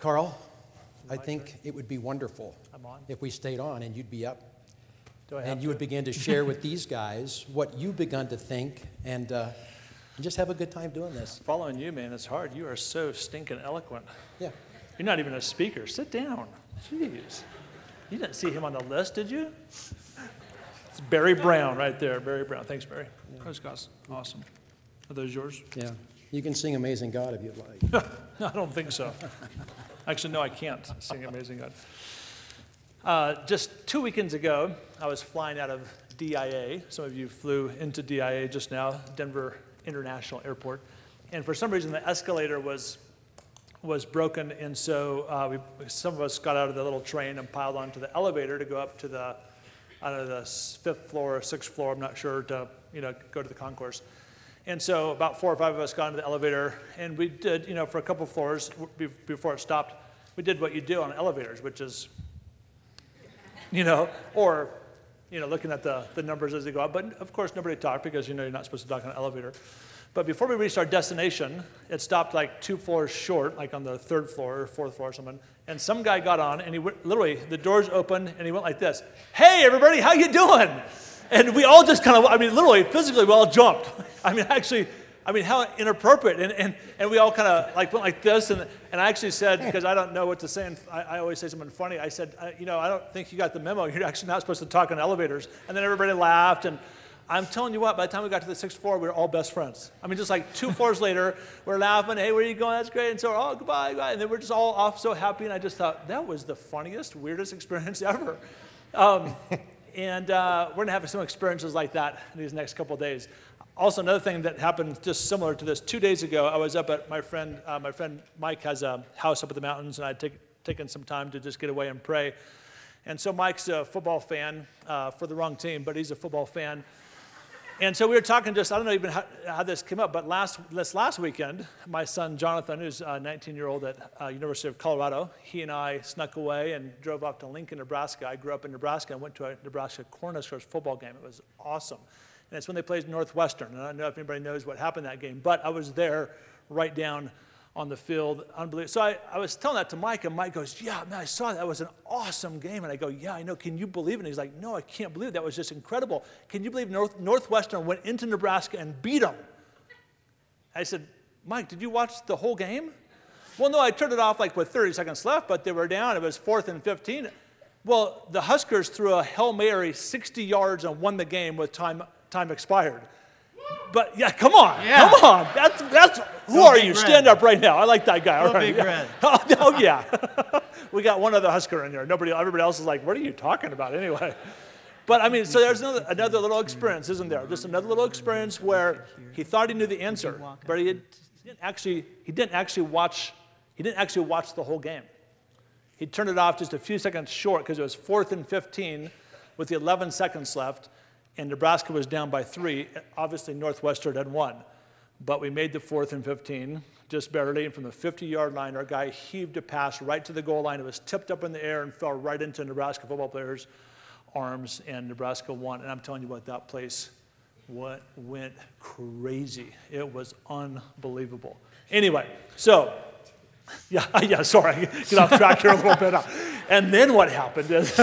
Carl, I think it would be wonderful I'm on. if we stayed on and you'd be up Do I have and you to? would begin to share with these guys what you've begun to think and, uh, and just have a good time doing this. Following you, man, it's hard. You are so stinking eloquent. Yeah. You're not even a speaker. Sit down. Jeez. You didn't see him on the list, did you? It's Barry Brown right there. Barry Brown. Thanks, Barry. Those guys, awesome. Are those yours? Yeah. You can sing Amazing God if you'd like. I don't think so. Actually, no, I can't sing Amazing God. Uh, just two weekends ago, I was flying out of DIA. Some of you flew into DIA just now, Denver International Airport. And for some reason, the escalator was, was broken. And so uh, we, some of us got out of the little train and piled onto the elevator to go up to the, I don't know, the fifth floor or sixth floor, I'm not sure, to you know, go to the concourse. And so about four or five of us got into the elevator, and we did, you know, for a couple floors before it stopped, we did what you do on elevators, which is, you know, or, you know, looking at the, the numbers as they go up. But of course, nobody talked because, you know, you're not supposed to talk on an elevator. But before we reached our destination, it stopped like two floors short, like on the third floor or fourth floor or something. And some guy got on, and he literally, the doors opened, and he went like this, "Hey, everybody, how you doing?" And we all just kind of, I mean, literally, physically, we all jumped. I mean, actually, I mean, how inappropriate. And, and, and we all kind of like went like this. And, and I actually said, because I don't know what to say, and I, I always say something funny, I said, I, you know, I don't think you got the memo. You're actually not supposed to talk on elevators. And then everybody laughed. And I'm telling you what, by the time we got to the sixth floor, we were all best friends. I mean, just like two floors later, we're laughing, hey, where are you going? That's great. And so, oh, goodbye, goodbye. And then we're just all off so happy. And I just thought, that was the funniest, weirdest experience ever. Um, and uh, we're going to have some experiences like that in these next couple days. Also, another thing that happened just similar to this, two days ago, I was up at my friend, uh, my friend Mike has a house up in the mountains, and I'd take, taken some time to just get away and pray. And so Mike's a football fan uh, for the wrong team, but he's a football fan. And so we were talking just, I don't know even how, how this came up, but last, this last weekend, my son Jonathan, who's a 19 year old at uh, University of Colorado, he and I snuck away and drove off to Lincoln, Nebraska. I grew up in Nebraska and went to a Nebraska Cornhuskers football game. It was awesome. And it's when they played Northwestern. And I don't know if anybody knows what happened that game, but I was there right down on the field. Unbelievable. So I, I was telling that to Mike, and Mike goes, Yeah, man, I saw that. That was an awesome game. And I go, Yeah, I know. Can you believe it? And he's like, No, I can't believe it. That was just incredible. Can you believe North, Northwestern went into Nebraska and beat them? I said, Mike, did you watch the whole game? Well, no, I turned it off like with 30 seconds left, but they were down. It was fourth and 15. Well, the Huskers threw a Hail Mary 60 yards and won the game with time, time expired. But yeah, come on, Yeah. come on. That's that's who Go are you? Red. Stand up right now. I like that guy. Go All right. Big yeah. Red. Oh, oh, yeah. we got one other Husker in there. Nobody, everybody else is like, what are you talking about anyway? But I mean, so there's another, another little experience, isn't there? Just another little experience where he thought he knew the answer, but he didn't actually he didn't actually watch he didn't actually watch the whole game. He turned it off just a few seconds short because it was fourth and 15 with the 11 seconds left, and Nebraska was down by three. Obviously, Northwestern had won, but we made the fourth and 15 just barely. And from the 50 yard line, our guy heaved a pass right to the goal line. It was tipped up in the air and fell right into Nebraska football players' arms, and Nebraska won. And I'm telling you what, that place what went crazy. It was unbelievable. Anyway, so yeah, yeah, sorry, get off track here a little bit. And then what happened is,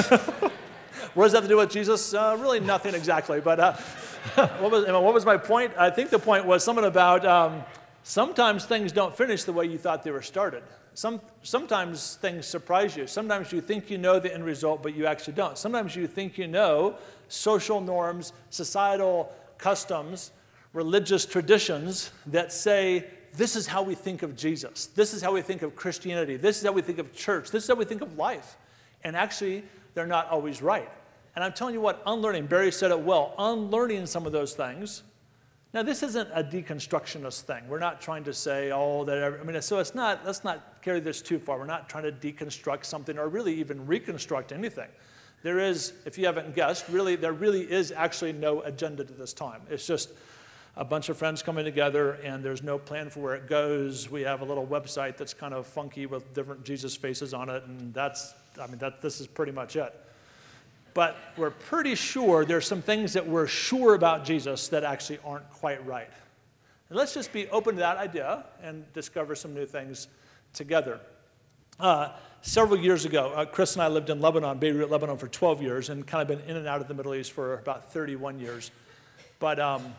what does that have to do with Jesus? Uh, really nothing exactly, but uh, what, was, what was my point? I think the point was something about um, sometimes things don't finish the way you thought they were started. Some, sometimes things surprise you. Sometimes you think you know the end result, but you actually don't. Sometimes you think you know social norms, societal customs, religious traditions that say, this is how we think of Jesus. This is how we think of Christianity. This is how we think of church. This is how we think of life. And actually, they're not always right. And I'm telling you what, unlearning, Barry said it well, unlearning some of those things. Now, this isn't a deconstructionist thing. We're not trying to say, oh, that, I mean, so it's not, let's not carry this too far. We're not trying to deconstruct something or really even reconstruct anything. There is, if you haven't guessed, really, there really is actually no agenda to this time. It's just a bunch of friends coming together and there's no plan for where it goes. We have a little website that's kind of funky with different Jesus faces on it, and that's, I mean, that, this is pretty much it. But we're pretty sure there's some things that we're sure about Jesus that actually aren't quite right. And let's just be open to that idea and discover some new things together. Uh, several years ago, uh, Chris and I lived in Lebanon, Beirut, Lebanon, for 12 years, and kind of been in and out of the Middle East for about 31 years. But um,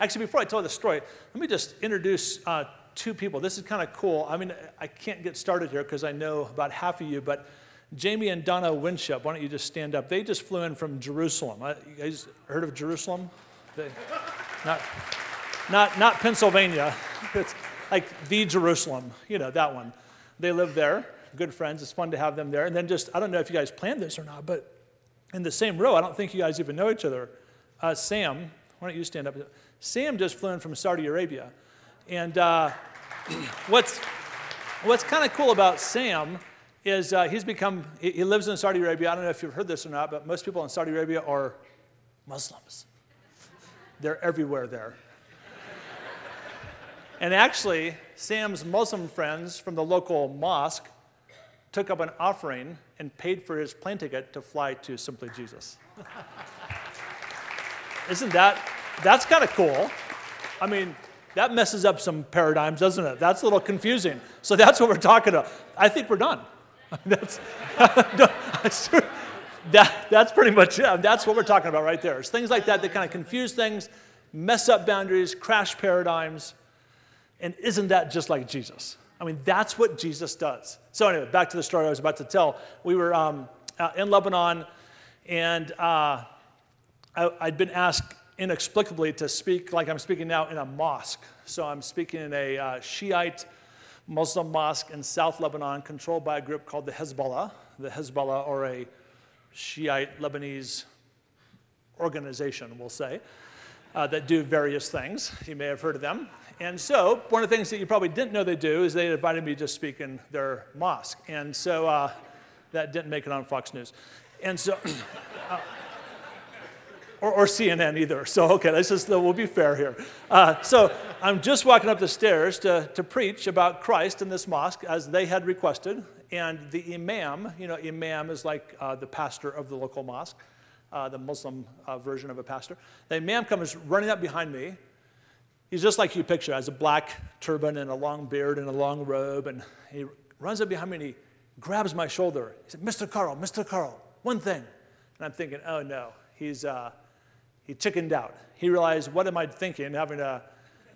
actually, before I tell the story, let me just introduce uh, two people. This is kind of cool. I mean, I can't get started here because I know about half of you, but Jamie and Donna Winship, why don't you just stand up? They just flew in from Jerusalem. Uh, you guys heard of Jerusalem? They, not, not, not Pennsylvania. It's like the Jerusalem, you know, that one. They live there, good friends. It's fun to have them there. And then just, I don't know if you guys planned this or not, but in the same row, I don't think you guys even know each other. Uh, Sam, why don't you stand up? Sam just flew in from Saudi Arabia. And uh, what's, what's kind of cool about Sam is uh, he's become, he lives in Saudi Arabia. I don't know if you've heard this or not, but most people in Saudi Arabia are Muslims. They're everywhere there. and actually, Sam's Muslim friends from the local mosque took up an offering and paid for his plane ticket to fly to Simply Jesus. Isn't that, that's kind of cool. I mean, that messes up some paradigms, doesn't it? That's a little confusing. So that's what we're talking about. I think we're done. that's, that, that's pretty much it. That's what we're talking about right there. It's things like that that kind of confuse things, mess up boundaries, crash paradigms. And isn't that just like Jesus? I mean, that's what Jesus does. So, anyway, back to the story I was about to tell. We were um, in Lebanon, and uh, I, I'd been asked inexplicably to speak like I'm speaking now in a mosque. So, I'm speaking in a uh, Shiite Muslim mosque in South Lebanon controlled by a group called the Hezbollah. The Hezbollah, or a Shiite Lebanese organization, we'll say, uh, that do various things. You may have heard of them. And so, one of the things that you probably didn't know they do is they invited me to speak in their mosque. And so, uh, that didn't make it on Fox News. And so, uh, or, or, CNN either. So, okay, let's just, we'll be fair here. Uh, so, I'm just walking up the stairs to, to preach about Christ in this mosque as they had requested. And the imam, you know, imam is like uh, the pastor of the local mosque, uh, the Muslim uh, version of a pastor. The imam comes running up behind me He's just like you picture, has a black turban and a long beard and a long robe, and he runs up behind me and he grabs my shoulder. He said, Mr. Carl, Mr. Carl, one thing. And I'm thinking, oh no, he's, uh, he chickened out. He realized, what am I thinking, having a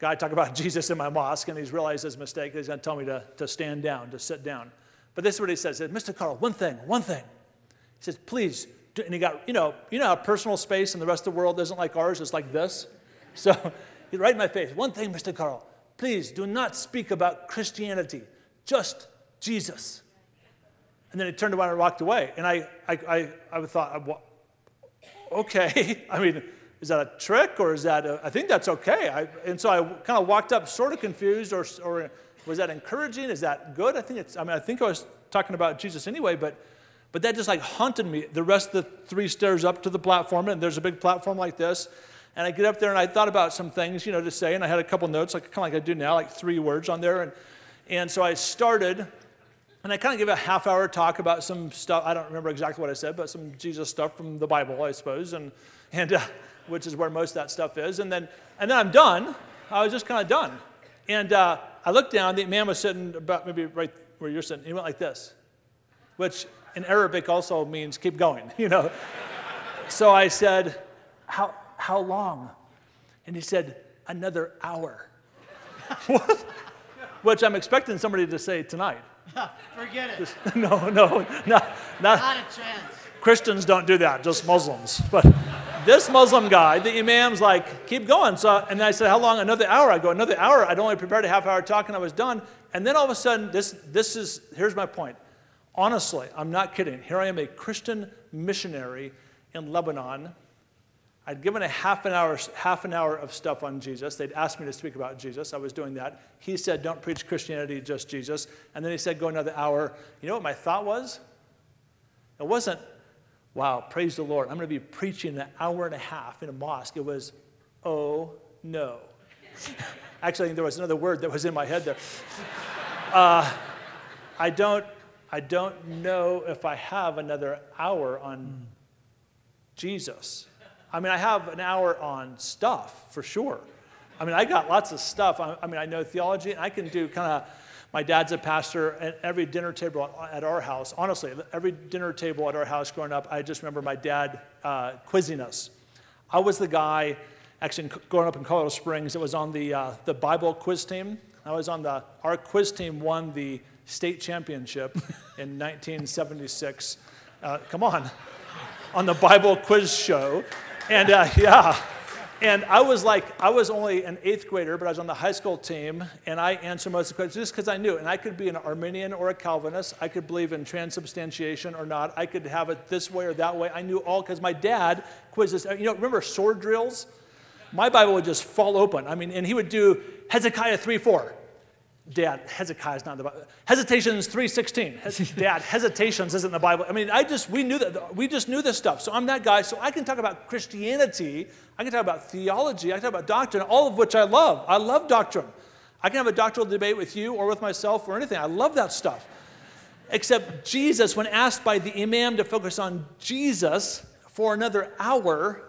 guy talk about Jesus in my mosque, and he's realized his mistake. He's going to tell me to, to stand down, to sit down. But this is what he says. He said, Mr. Carl, one thing, one thing. He says, please, and he got, you know, you know how personal space in the rest of the world isn't like ours, it's like this. So he right in my face. One thing, Mr. Carl, please do not speak about Christianity, just Jesus. And then he turned around and walked away. And I, I, I, I thought, okay. I mean, is that a trick or is that, a, I think that's okay. I, and so I kind of walked up sort of confused or, or was that encouraging? Is that good? I think it's, I mean, I think I was talking about Jesus anyway, but, but that just like haunted me the rest of the three stairs up to the platform. And there's a big platform like this. And I get up there and I thought about some things, you know, to say, and I had a couple notes, like kind of like I do now, like three words on there. And, and so I started, and I kind of gave a half hour talk about some stuff. I don't remember exactly what I said, but some Jesus stuff from the Bible, I suppose, and, and uh, which is where most of that stuff is. And then, and then I'm done. I was just kind of done. And uh, I looked down, the man was sitting about maybe right where you're sitting. He went like this, which in Arabic also means keep going, you know. so I said, how, how long? And he said, Another hour. what? Which I'm expecting somebody to say tonight. Forget it. Just, no, no, not, not, not a chance. Christians don't do that, just Muslims. But this Muslim guy, the imam's like, keep going. So, and I said, how long? Another hour. I go, another hour. I'd only prepared a half hour talk and I was done. And then all of a sudden, this, this is, here's my point. Honestly, I'm not kidding. Here I am, a Christian missionary in Lebanon I'd given a half an hour, half an hour of stuff on Jesus. They'd asked me to speak about Jesus. I was doing that. He said, "Don't preach Christianity, just Jesus." And then he said, "Go another hour." You know what my thought was? It wasn't, "Wow, praise the Lord! I'm going to be preaching an hour and a half in a mosque." It was, "Oh no." Actually, I think there was another word that was in my head there. Uh, I don't, I don't know if I have another hour on Jesus. I mean, I have an hour on stuff for sure. I mean, I got lots of stuff. I, I mean, I know theology, and I can do kind of My dad's a pastor, at every dinner table at our house, honestly, every dinner table at our house growing up, I just remember my dad uh, quizzing us. I was the guy, actually, growing up in Colorado Springs, that was on the, uh, the Bible quiz team. I was on the, our quiz team won the state championship in 1976. Uh, come on, on the Bible quiz show. And uh, yeah, and I was like, I was only an eighth grader, but I was on the high school team, and I answered most of the questions just because I knew. And I could be an Arminian or a Calvinist. I could believe in transubstantiation or not. I could have it this way or that way. I knew all because my dad quizzes. You know, remember sword drills? My Bible would just fall open. I mean, and he would do Hezekiah 3 4. Dad, Hezekiah's not in the Bible. Hesitations 3:16. Dad, hesitations isn't in the Bible. I mean, I just we knew that we just knew this stuff. So I'm that guy. So I can talk about Christianity. I can talk about theology. I can talk about doctrine, all of which I love. I love doctrine. I can have a doctoral debate with you or with myself or anything. I love that stuff. Except Jesus, when asked by the imam to focus on Jesus for another hour,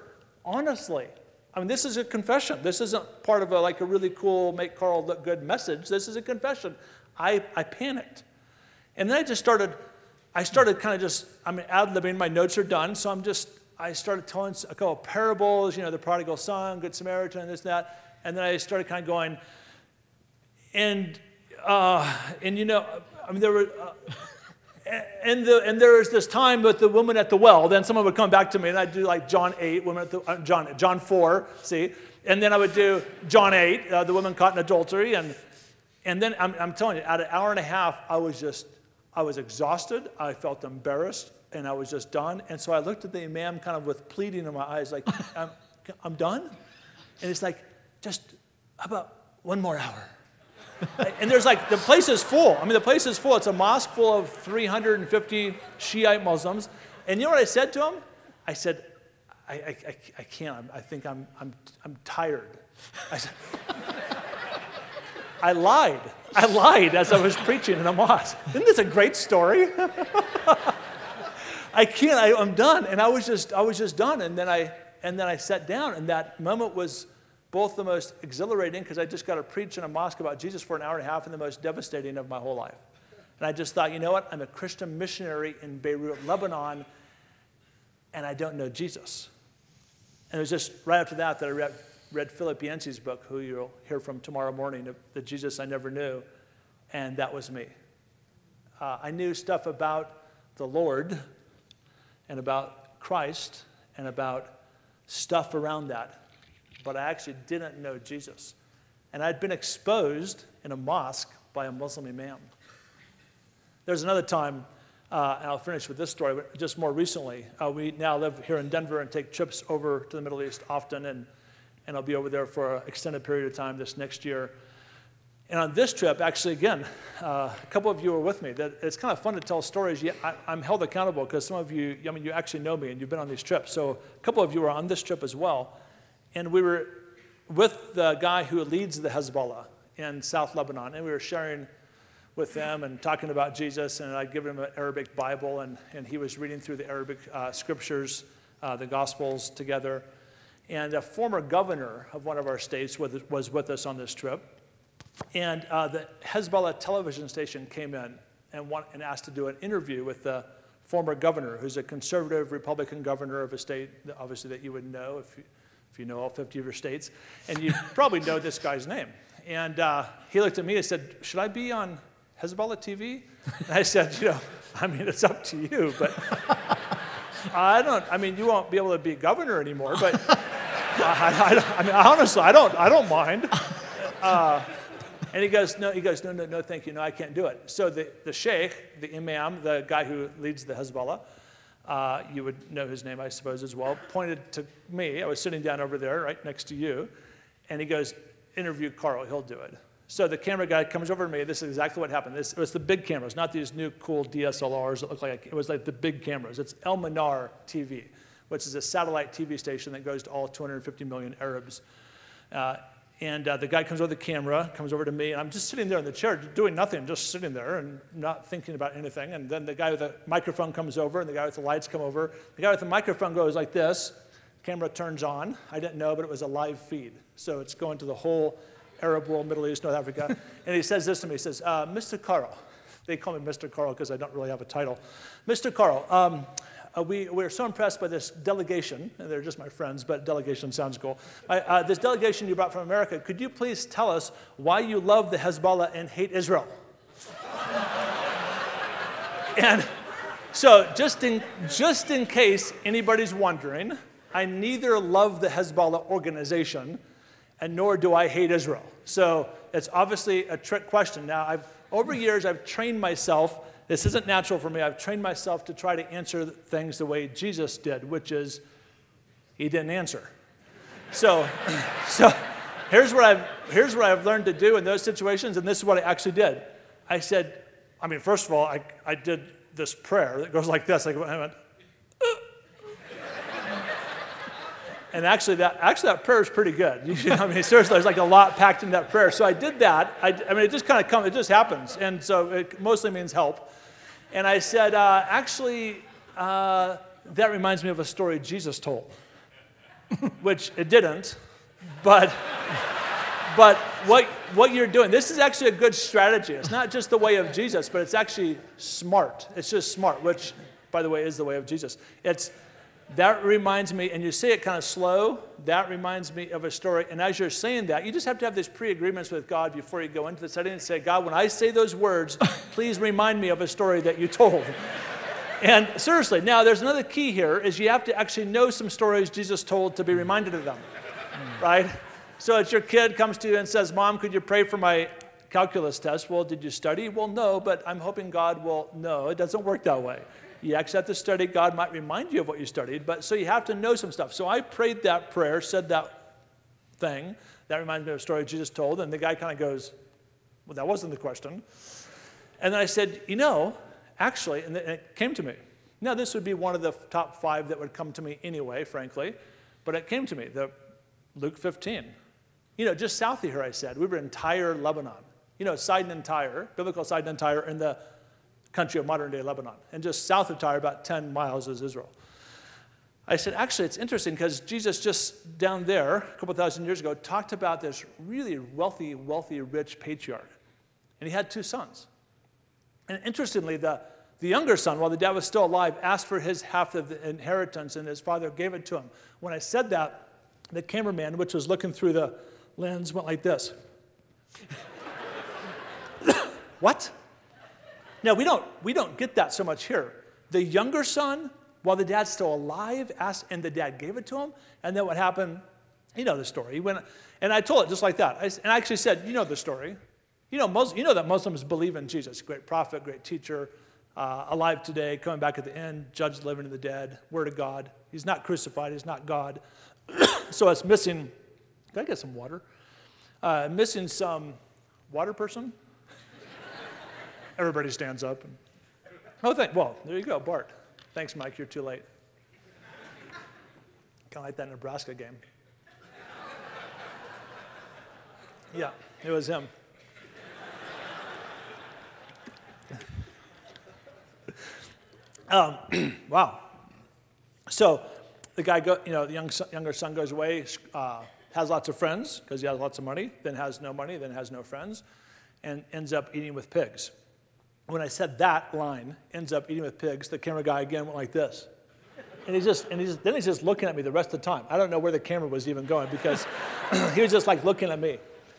honestly, I mean, this is a confession. This isn't part of a, like a really cool, make Carl look good message. This is a confession. I, I panicked. And then I just started, I started kind of just, I mean, ad libbing. My notes are done. So I'm just, I started telling a couple of parables, you know, the prodigal son, Good Samaritan, this, and that. And then I started kind of going, and, uh, and you know, I mean, there were, uh, and, the, and there was this time with the woman at the well. Then someone would come back to me, and I'd do like John 8, woman at the, uh, John, John 4, see? And then I would do John 8, uh, the woman caught in adultery. And, and then I'm, I'm telling you, at an hour and a half, I was just, I was exhausted. I felt embarrassed, and I was just done. And so I looked at the imam kind of with pleading in my eyes, like, I'm, I'm done? And it's like, just, how about one more hour? And there's like, the place is full. I mean, the place is full. It's a mosque full of 350 Shiite Muslims. And you know what I said to him? I said, I, I, I, I can't. I think I'm, I'm, I'm tired. I, said, I lied. I lied as I was preaching in a mosque. Isn't this a great story? I can't. I, I'm done. And I was just, I was just done. And then I, and then I sat down, and that moment was both the most exhilarating because I just got to preach in a mosque about Jesus for an hour and a half, and the most devastating of my whole life. And I just thought, you know what? I'm a Christian missionary in Beirut, Lebanon, and I don't know Jesus. And it was just right after that that I read, read Philip Yancey's book, who you'll hear from tomorrow morning, The Jesus I Never Knew, and that was me. Uh, I knew stuff about the Lord and about Christ and about stuff around that but I actually didn't know Jesus. And I'd been exposed in a mosque by a Muslim imam. There's another time, uh, and I'll finish with this story, just more recently. Uh, we now live here in Denver and take trips over to the Middle East often, and, and I'll be over there for an extended period of time this next year. And on this trip, actually, again, uh, a couple of you were with me. That it's kind of fun to tell stories. Yeah, I, I'm held accountable because some of you, I mean, you actually know me and you've been on these trips. So a couple of you are on this trip as well. And we were with the guy who leads the Hezbollah in South Lebanon, and we were sharing with them and talking about Jesus. And I'd given him an Arabic Bible, and, and he was reading through the Arabic uh, scriptures, uh, the Gospels together. And a former governor of one of our states was, was with us on this trip. And uh, the Hezbollah television station came in and, want, and asked to do an interview with the former governor, who's a conservative Republican governor of a state, obviously, that you would know if you, if you know all 50 of your states, and you probably know this guy's name. And uh, he looked at me and said, Should I be on Hezbollah TV? And I said, You know, I mean, it's up to you, but I don't, I mean, you won't be able to be governor anymore, but I, I, I mean, honestly, I don't, I don't mind. Uh, and he goes, no, he goes, no, no, no, thank you, no, I can't do it. So the, the sheikh, the imam, the guy who leads the Hezbollah, uh, you would know his name, I suppose, as well, pointed to me. I was sitting down over there, right next to you, and he goes, Interview Carl, he'll do it. So the camera guy comes over to me. This is exactly what happened. This, it was the big cameras, not these new cool DSLRs that look like it was like the big cameras. It's El Manar TV, which is a satellite TV station that goes to all 250 million Arabs. Uh, and uh, the guy comes over the camera, comes over to me, and I'm just sitting there in the chair doing nothing, just sitting there and not thinking about anything. And then the guy with the microphone comes over, and the guy with the lights come over. The guy with the microphone goes like this. Camera turns on. I didn't know, but it was a live feed. So it's going to the whole Arab world, Middle East, North Africa. and he says this to me. He says, uh, Mr. Carl, they call me Mr. Carl because I don't really have a title. Mr. Carl, um, uh, we, we're so impressed by this delegation, and they're just my friends, but delegation sounds cool. Uh, this delegation you brought from America, could you please tell us why you love the Hezbollah and hate Israel? and so, just in, just in case anybody's wondering, I neither love the Hezbollah organization and nor do I hate Israel. So, it's obviously a trick question. Now, I've, over years, I've trained myself this isn't natural for me. I've trained myself to try to answer things the way Jesus did, which is he didn't answer. So, so here's what I've here's what I've learned to do in those situations, and this is what I actually did. I said, I mean, first of all, I, I did this prayer that goes like this. Like I went, uh. and actually that actually that prayer is pretty good. You I mean, seriously, there's like a lot packed in that prayer. So I did that. I, I mean, it just kind of comes, it just happens, and so it mostly means help. And I said, uh, actually, uh, that reminds me of a story Jesus told, which it didn't, but. but what, what you're doing, this is actually a good strategy. It's not just the way of Jesus, but it's actually smart. It's just smart, which, by the way, is the way of Jesus. It's that reminds me, and you say it kind of slow, that reminds me of a story. And as you're saying that, you just have to have these pre agreements with God before you go into the setting and say, God, when I say those words, please remind me of a story that you told. and seriously, now there's another key here is you have to actually know some stories Jesus told to be hmm. reminded of them, hmm. right? So it's your kid comes to you and says, Mom, could you pray for my calculus test? Well, did you study? Well, no, but I'm hoping God will. No, it doesn't work that way. You actually have to study. God might remind you of what you studied, but so you have to know some stuff. So I prayed that prayer, said that thing. That reminds me of a story Jesus told, and the guy kind of goes, Well, that wasn't the question. And then I said, You know, actually, and it came to me. Now, this would be one of the top five that would come to me anyway, frankly, but it came to me, the Luke 15. You know, just south of here, I said, we were in Tyre, Lebanon. You know, Sidon and Tyre, biblical Sidon and Tyre, in the country of modern day Lebanon. And just south of Tyre, about 10 miles, is Israel. I said, actually, it's interesting because Jesus just down there, a couple thousand years ago, talked about this really wealthy, wealthy, rich patriarch. And he had two sons. And interestingly, the, the younger son, while the dad was still alive, asked for his half of the inheritance, and his father gave it to him. When I said that, the cameraman, which was looking through the lens, went like this. what? Now, we don't, we don't get that so much here. The younger son, while the dad's still alive, asked, and the dad gave it to him. And then what happened? You know the story. He went, and I told it just like that. I, and I actually said, You know the story. You know, Muslims, you know that Muslims believe in Jesus, great prophet, great teacher, uh, alive today, coming back at the end, judge living and the dead, word of God. He's not crucified, he's not God. so it's missing, can I get some water? Uh, missing some water person? Everybody stands up. And, oh, thank, well, there you go, Bart. Thanks, Mike, you're too late. Kind of like that Nebraska game. Yeah, it was him. um, wow. So the guy, go, you know, the young, younger son goes away, uh, has lots of friends because he has lots of money, then has no money, then has no friends, and ends up eating with pigs when I said that line, ends up eating with pigs, the camera guy again went like this. And he's just, and he's, then he's just looking at me the rest of the time. I don't know where the camera was even going because he was just like looking at me.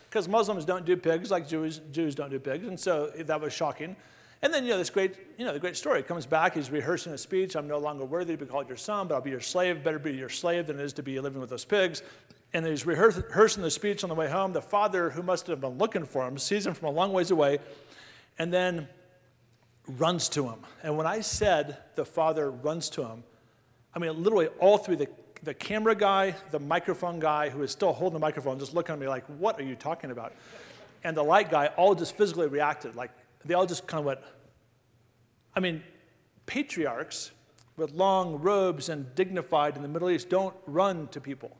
Because Muslims don't do pigs like Jews, Jews don't do pigs. And so that was shocking. And then, you know, this great, you know, the great story. He comes back, he's rehearsing a speech. I'm no longer worthy to be called your son, but I'll be your slave. Better be your slave than it is to be living with those pigs. And he's rehearsing the speech on the way home. The father, who must have been looking for him, sees him from a long ways away. And then runs to him. And when I said the father runs to him, I mean, literally all three the, the camera guy, the microphone guy who is still holding the microphone, just looking at me like, what are you talking about? And the light guy all just physically reacted. Like, they all just kind of went, I mean, patriarchs with long robes and dignified in the Middle East don't run to people.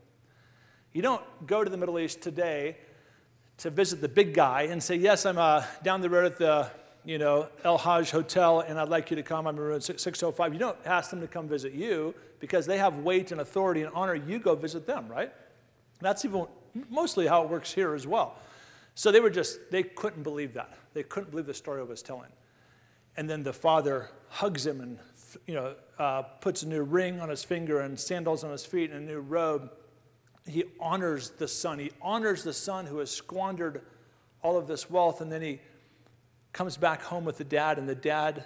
You don't go to the Middle East today to visit the big guy and say, Yes, I'm uh, down the road at the you know, El Hajj Hotel, and I'd like you to come. I'm in room 605. You don't ask them to come visit you because they have weight and authority and honor. You go visit them, right? That's even mostly how it works here as well. So they were just, they couldn't believe that. They couldn't believe the story I was telling. And then the father hugs him and, you know, uh, puts a new ring on his finger and sandals on his feet and a new robe. He honors the son. He honors the son who has squandered all of this wealth. And then he comes back home with the dad, and the dad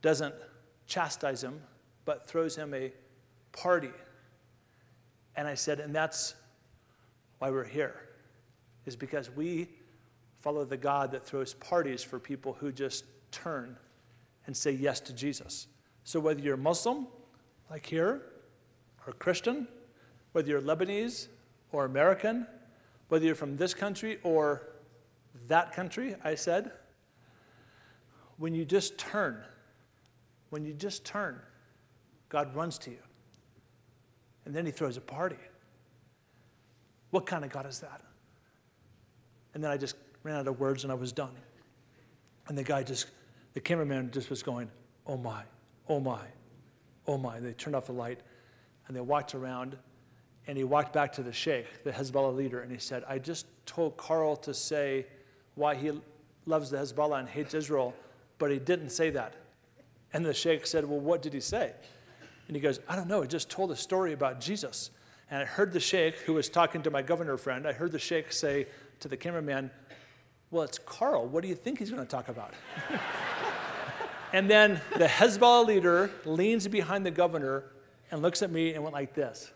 doesn't chastise him, but throws him a party. And I said, and that's why we're here, is because we follow the God that throws parties for people who just turn and say yes to Jesus. So whether you're Muslim, like here, or Christian, whether you're Lebanese or American, whether you're from this country or that country, I said, when you just turn, when you just turn, God runs to you. And then he throws a party. What kind of God is that? And then I just ran out of words and I was done. And the guy just, the cameraman just was going, oh my, oh my, oh my. And they turned off the light and they walked around and he walked back to the sheikh, the Hezbollah leader, and he said, I just told Carl to say why he loves the Hezbollah and hates Israel, but he didn't say that. And the sheikh said, Well, what did he say? And he goes, I don't know. He just told a story about Jesus. And I heard the sheikh, who was talking to my governor friend, I heard the sheikh say to the cameraman, Well, it's Carl. What do you think he's going to talk about? and then the Hezbollah leader leans behind the governor and looks at me and went like this.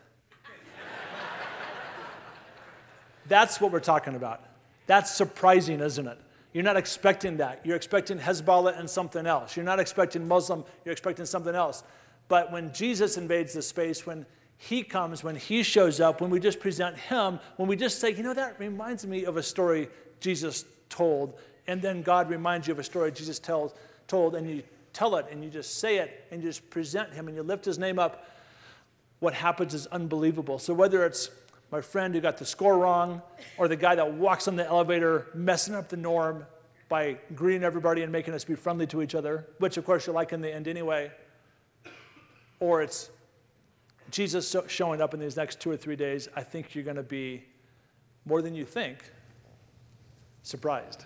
That's what we're talking about. That's surprising, isn't it? You're not expecting that. You're expecting Hezbollah and something else. You're not expecting Muslim, you're expecting something else. But when Jesus invades the space, when he comes, when he shows up, when we just present him, when we just say, you know, that reminds me of a story Jesus told, and then God reminds you of a story Jesus tells, told, and you tell it, and you just say it, and you just present him, and you lift his name up, what happens is unbelievable. So whether it's my friend who got the score wrong, or the guy that walks on the elevator messing up the norm by greeting everybody and making us be friendly to each other, which of course you like in the end anyway, or it's Jesus showing up in these next two or three days, I think you're going to be more than you think surprised.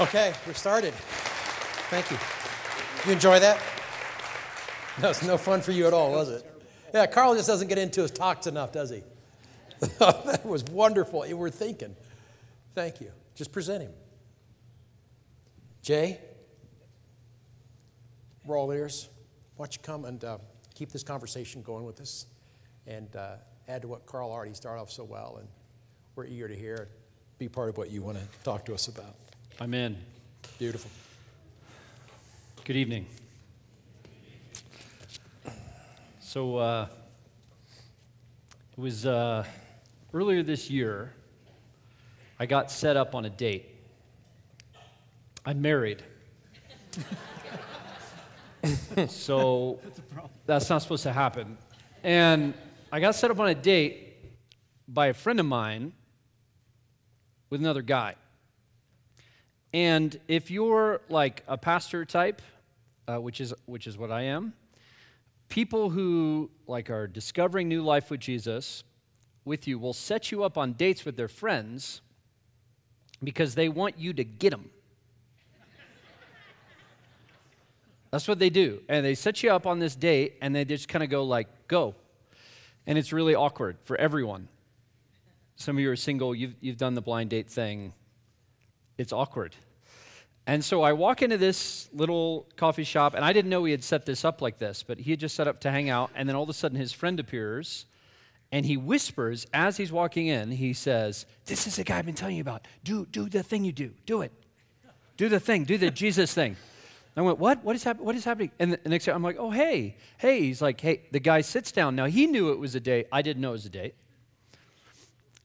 Okay, we're started. Thank you. You enjoy that? That was no fun for you at all, was it? Yeah, Carl just doesn't get into his talks enough, does he? that was wonderful. You were thinking. Thank you. Just present him. Jay, we're all ears. Why don't you come and uh, keep this conversation going with us and uh, add to what Carl already started off so well. And we're eager to hear, be part of what you want to talk to us about. I'm in. Beautiful. Good evening. So, uh, it was uh, earlier this year, I got set up on a date. I'm married. so, that's not supposed to happen. And I got set up on a date by a friend of mine with another guy. And if you're like a pastor type, uh, which, is, which is what I am, people who like are discovering new life with Jesus with you will set you up on dates with their friends because they want you to get them. That's what they do. And they set you up on this date and they just kind of go like, "Go." And it's really awkward for everyone. Some of you are single, you've, you've done the blind date thing. It's awkward. And so I walk into this little coffee shop, and I didn't know he had set this up like this, but he had just set up to hang out. And then all of a sudden, his friend appears, and he whispers as he's walking in, he says, This is the guy I've been telling you about. Do, do the thing you do. Do it. Do the thing. Do the Jesus thing. I went, What? What is, hap- what is happening? And the next day, I'm like, Oh, hey. Hey. He's like, Hey, the guy sits down. Now, he knew it was a date. I didn't know it was a date.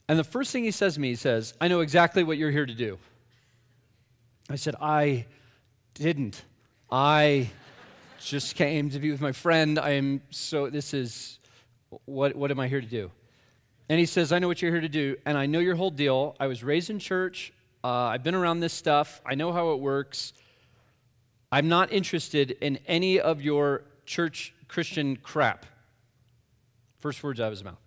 And the first thing he says to me, he says, I know exactly what you're here to do. I said, I didn't. I just came to be with my friend. I am so, this is, what, what am I here to do? And he says, I know what you're here to do, and I know your whole deal. I was raised in church. Uh, I've been around this stuff. I know how it works. I'm not interested in any of your church Christian crap. First words out of his mouth.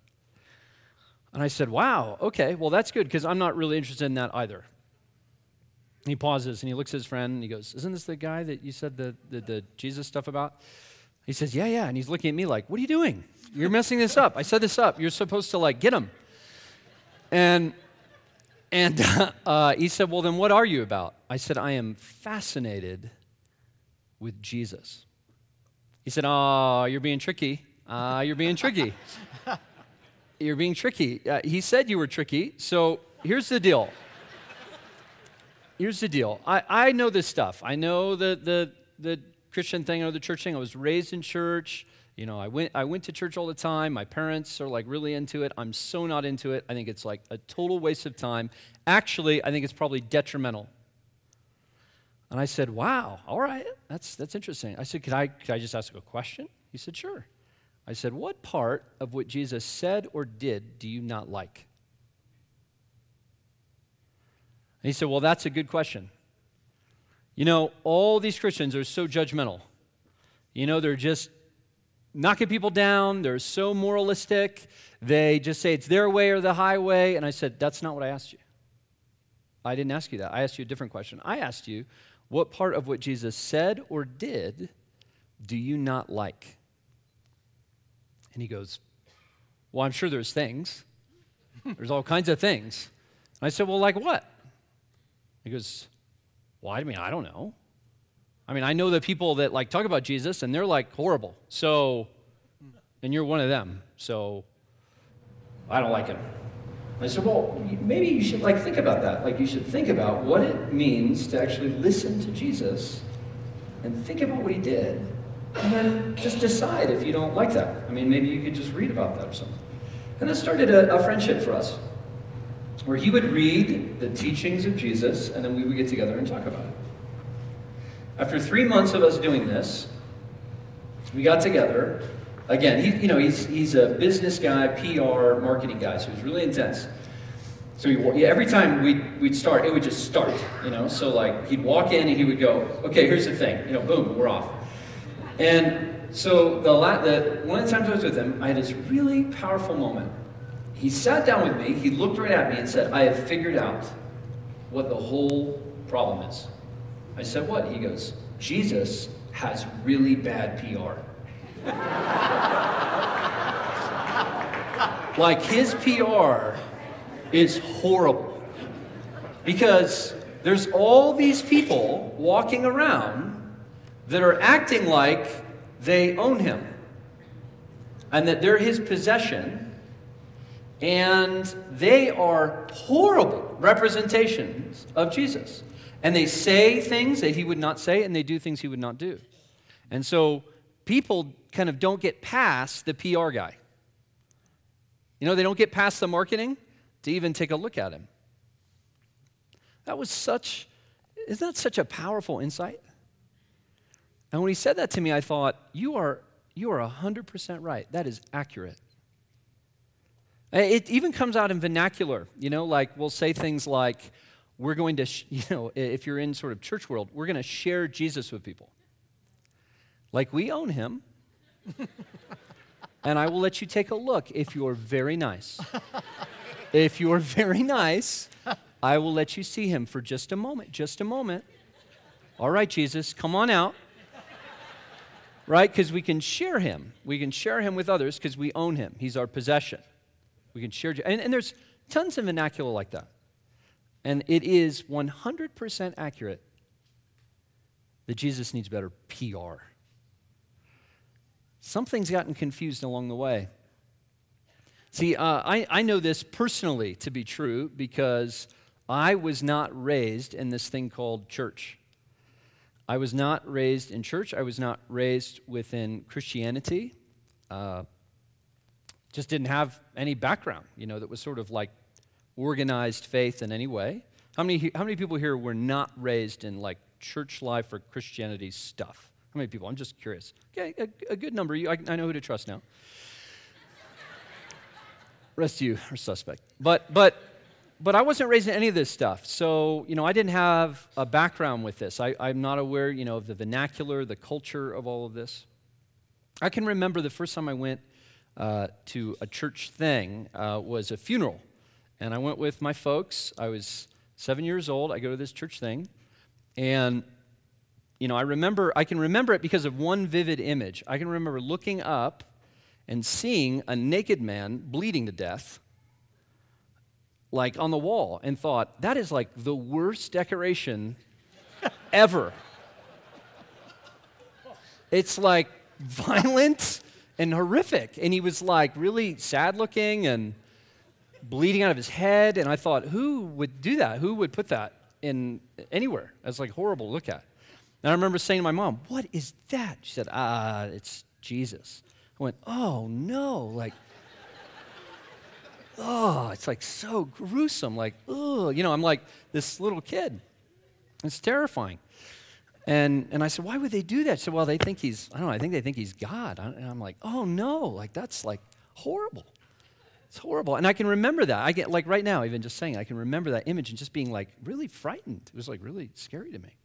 And I said, Wow, okay, well, that's good because I'm not really interested in that either. He pauses and he looks at his friend and he goes, Isn't this the guy that you said the, the, the Jesus stuff about? He says, Yeah, yeah. And he's looking at me like, What are you doing? You're messing this up. I set this up. You're supposed to like get him. And and uh, he said, Well, then what are you about? I said, I am fascinated with Jesus. He said, Oh, you're being tricky. Uh, you're being tricky. you're being tricky. Uh, he said you were tricky. So here's the deal. Here's the deal. I, I know this stuff. I know the, the, the Christian thing or the church thing. I was raised in church. You know, I went, I went to church all the time. My parents are like really into it. I'm so not into it. I think it's like a total waste of time. Actually, I think it's probably detrimental. And I said, Wow, all right, that's, that's interesting. I said, could I, could I just ask a question? He said, Sure. I said, What part of what Jesus said or did do you not like? And he said, Well, that's a good question. You know, all these Christians are so judgmental. You know, they're just knocking people down, they're so moralistic. They just say it's their way or the highway. And I said, That's not what I asked you. I didn't ask you that. I asked you a different question. I asked you, What part of what Jesus said or did do you not like? And he goes, Well, I'm sure there's things. There's all kinds of things. And I said, Well, like what? He goes, Well, I mean, I don't know. I mean, I know the people that like talk about Jesus and they're like horrible. So, and you're one of them. So, I don't like him. I said, Well, maybe you should like think about that. Like, you should think about what it means to actually listen to Jesus and think about what he did and then just decide if you don't like that. I mean, maybe you could just read about that or something. And that started a, a friendship for us, where he would read the teachings of Jesus, and then we would get together and talk about it. After three months of us doing this, we got together. Again, he, you know, he's, he's a business guy, PR, marketing guy, so he's really intense. So he, yeah, every time we'd, we'd start, it would just start, you know. So like he'd walk in and he would go, "Okay, here's the thing," you know, boom, we're off. And so the, la- the one of the times I was with him, I had this really powerful moment. He sat down with me, he looked right at me and said, I have figured out what the whole problem is. I said, What? He goes, Jesus has really bad PR. like his PR is horrible. Because there's all these people walking around that are acting like they own him and that they're his possession, and they are horrible representations of Jesus. And they say things that he would not say, and they do things he would not do. And so people kind of don't get past the PR guy. You know, they don't get past the marketing to even take a look at him. That was such, isn't that such a powerful insight? And when he said that to me, I thought, you are, you are 100% right. That is accurate. It even comes out in vernacular, you know, like we'll say things like, we're going to, sh- you know, if you're in sort of church world, we're going to share Jesus with people. Like we own him. and I will let you take a look if you're very nice. if you're very nice, I will let you see him for just a moment. Just a moment. All right, Jesus, come on out right? Because we can share him. We can share him with others because we own him. He's our possession. We can share. And, and there's tons of vernacular like that. And it is 100% accurate that Jesus needs better PR. Something's gotten confused along the way. See, uh, I, I know this personally to be true because I was not raised in this thing called church. I was not raised in church. I was not raised within Christianity. Uh, just didn't have any background, you know, that was sort of like organized faith in any way. How many, how many people here were not raised in like church life or Christianity stuff? How many people? I'm just curious. Okay, a, a good number. You, I, I know who to trust now. Rest of you are suspect. But, but but I wasn't raised in any of this stuff. So, you know, I didn't have a background with this. I, am not aware, you know, of the vernacular, the culture of all of this. I can remember the first time I went uh, to a church thing uh, was a funeral. And I went with my folks. I was seven years old. I go to this church thing. And, you know, I remember, I can remember it because of one vivid image. I can remember looking up and seeing a naked man bleeding to death like on the wall and thought, that is like the worst decoration ever. It's like violent and horrific. And he was like really sad looking and bleeding out of his head. And I thought, who would do that? Who would put that in anywhere? That's like horrible to look at. And I remember saying to my mom, What is that? She said, Ah, it's Jesus. I went, Oh no. Like, oh, it's like so gruesome. Like, oh, you know, I'm like this little kid. It's terrifying. And, and I said, why would they do that? She said, well, they think he's, I don't know, I think they think he's God. And I'm like, oh no, like that's like horrible. It's horrible. And I can remember that. I get, like right now, even just saying, I can remember that image and just being like really frightened. It was like really scary to me.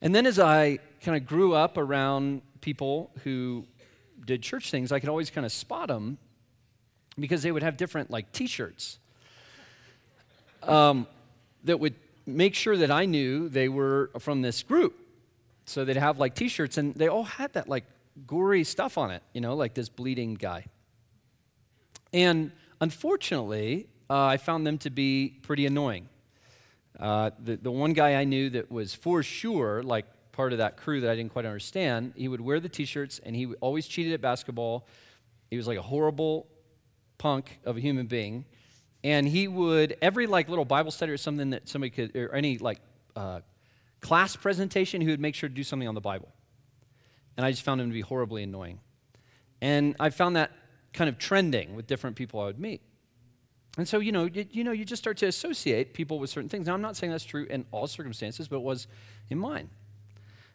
And then as I kind of grew up around people who did church things, I could always kind of spot them because they would have different like t-shirts um, that would make sure that I knew they were from this group. So they'd have like t shirts, and they all had that like gory stuff on it, you know, like this bleeding guy. And unfortunately, uh, I found them to be pretty annoying. Uh, the, the one guy I knew that was for sure like part of that crew that I didn't quite understand, he would wear the t shirts and he always cheated at basketball. He was like a horrible punk of a human being and he would every like little bible study or something that somebody could or any like uh, class presentation he would make sure to do something on the bible. And i just found him to be horribly annoying. And i found that kind of trending with different people i would meet. And so you know you, you know you just start to associate people with certain things. Now i'm not saying that's true in all circumstances but it was in mine.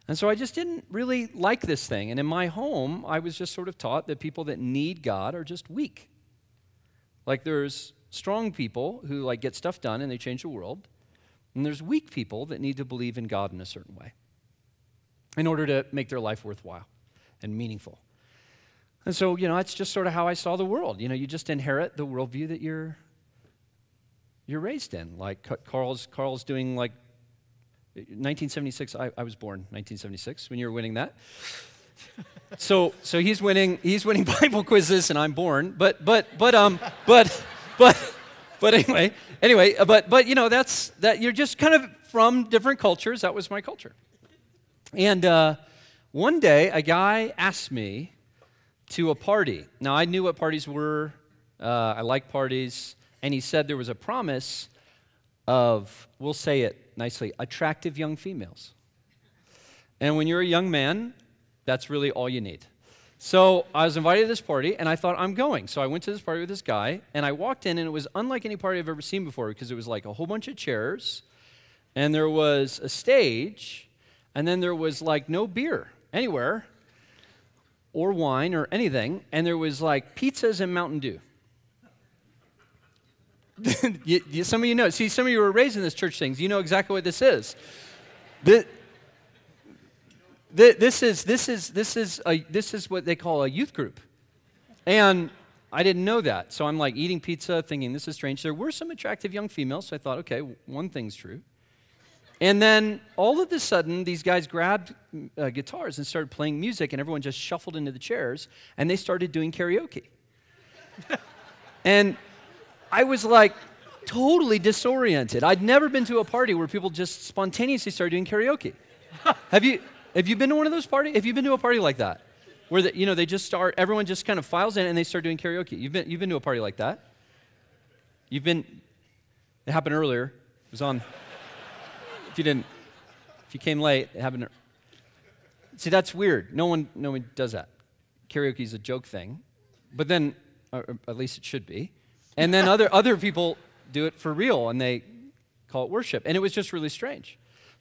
And so i just didn't really like this thing. And in my home i was just sort of taught that people that need god are just weak. Like there's strong people who like get stuff done and they change the world. And there's weak people that need to believe in God in a certain way in order to make their life worthwhile and meaningful. And so, you know, that's just sort of how I saw the world. You know, you just inherit the worldview that you're you're raised in. Like Carl's Carl's doing like 1976. I, I was born 1976 when you were winning that. so so he's winning he's winning Bible quizzes and I'm born. But but but um but but but anyway, anyway, uh, but but you know that's that you're just kind of from different cultures. That was my culture. And uh, one day, a guy asked me to a party. Now I knew what parties were. Uh, I like parties, and he said there was a promise of, we'll say it nicely, attractive young females. And when you're a young man, that's really all you need. So I was invited to this party, and I thought, I'm going. So I went to this party with this guy, and I walked in, and it was unlike any party I've ever seen before because it was like a whole bunch of chairs, and there was a stage, and then there was like no beer anywhere, or wine, or anything, and there was like pizzas and Mountain Dew. you, you, some of you know. See, some of you were raised in this church thing, things. You know exactly what this is. This is, this is, this is, a, this is what they call a youth group. And I didn't know that. So I'm like eating pizza, thinking this is strange. There were some attractive young females, so I thought, okay, one thing's true. And then all of a sudden, these guys grabbed uh, guitars and started playing music, and everyone just shuffled into the chairs, and they started doing karaoke. and I was like totally disoriented. I'd never been to a party where people just spontaneously started doing karaoke. Have you? Have you been to one of those parties? Have you been to a party like that? Where the, you know they just start, everyone just kind of files in and they start doing karaoke. You've been, you've been to a party like that? You've been, it happened earlier. It was on, if you didn't, if you came late, it happened. See, that's weird. No one, no one does that. Karaoke is a joke thing, but then, or at least it should be. And then other, other people do it for real and they call it worship. And it was just really strange.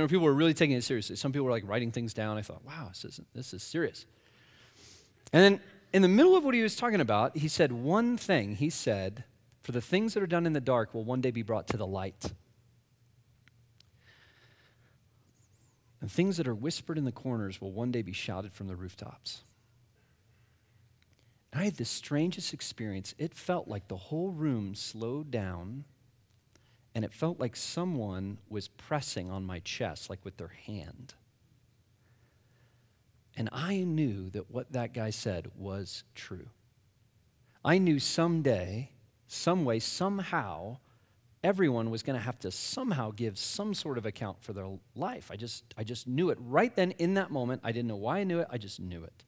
Know people were really taking it seriously. Some people were like writing things down. I thought, wow, this is this is serious. And then in the middle of what he was talking about, he said one thing. He said, "For the things that are done in the dark will one day be brought to the light." And things that are whispered in the corners will one day be shouted from the rooftops. And I had the strangest experience. It felt like the whole room slowed down, and it felt like someone was pressing on my chest, like with their hand. And I knew that what that guy said was true. I knew someday, some way, somehow, everyone was going to have to somehow give some sort of account for their life. I just, I just knew it right then in that moment. I didn't know why I knew it, I just knew it.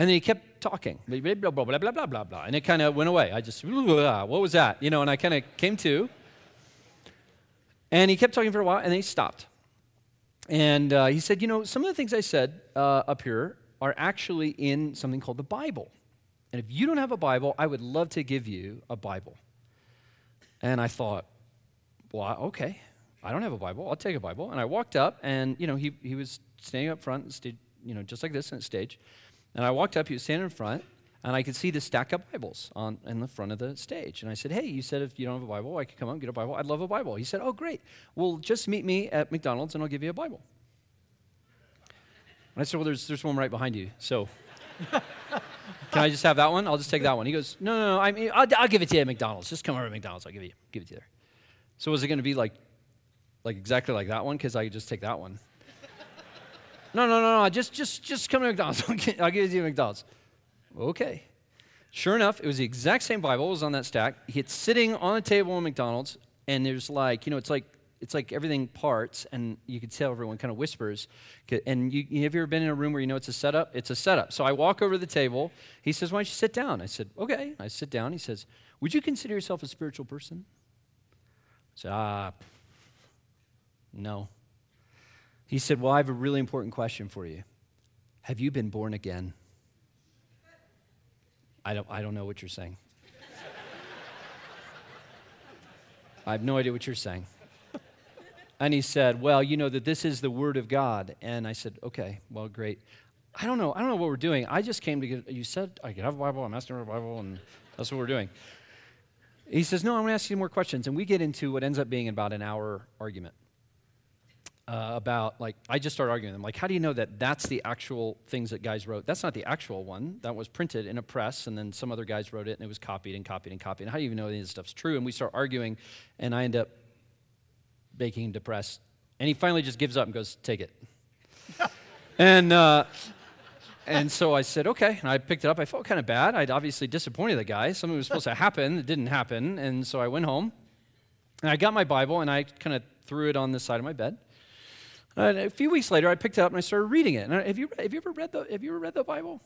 And then he kept talking, blah, blah, blah, blah, blah, blah, blah, blah. And it kind of went away. I just, what was that? You know, and I kind of came to. And he kept talking for a while, and then he stopped. And uh, he said, You know, some of the things I said uh, up here are actually in something called the Bible. And if you don't have a Bible, I would love to give you a Bible. And I thought, Well, okay, I don't have a Bible. I'll take a Bible. And I walked up, and, you know, he, he was standing up front, you know, just like this on stage. And I walked up, he was standing in front, and I could see the stack of Bibles on in the front of the stage. And I said, Hey, you said if you don't have a Bible, I could come up and get a Bible. I'd love a Bible. He said, Oh, great. Well, just meet me at McDonald's and I'll give you a Bible. And I said, Well, there's, there's one right behind you. So can I just have that one? I'll just take that one. He goes, No, no, no. I mean, I'll, I'll give it to you at McDonald's. Just come over to McDonald's. I'll give you give it to you there. So was it going to be like, like exactly like that one? Because I could just take that one. No, no, no, no. Just, just, just come to McDonald's. I'll give it to you at McDonald's. Okay. Sure enough, it was the exact same Bible. It was on that stack. It's sitting on a table in McDonald's, and there's like, you know, it's like it's like everything parts, and you could tell everyone kind of whispers. And you, have you ever been in a room where you know it's a setup? It's a setup. So I walk over to the table. He says, "Why don't you sit down?" I said, "Okay." I sit down. He says, "Would you consider yourself a spiritual person?" I said, "Ah, no." He said, Well, I have a really important question for you. Have you been born again? I don't, I don't know what you're saying. I have no idea what you're saying. And he said, Well, you know that this is the Word of God. And I said, Okay, well, great. I don't know. I don't know what we're doing. I just came to get, you said I could have a Bible. I'm asking for a Bible, and that's what we're doing. He says, No, I'm going to ask you more questions. And we get into what ends up being about an hour argument uh, about like I just started arguing with them like how do you know that that's the actual things that guys wrote? That's not the actual one. That was printed in a press and then some other guys wrote it and it was copied and copied and copied. And how do you even know any of this stuff's true? And we start arguing and I end up making him depressed. And he finally just gives up and goes, "Take it." and uh, and so I said, okay. And I picked it up. I felt kind of bad. I'd obviously disappointed the guy. Something was supposed to happen. It didn't happen. And so I went home and I got my Bible and I kind of threw it on the side of my bed. And a few weeks later, I picked it up and I started reading it. And have you, have you ever read the Have you ever read the Bible?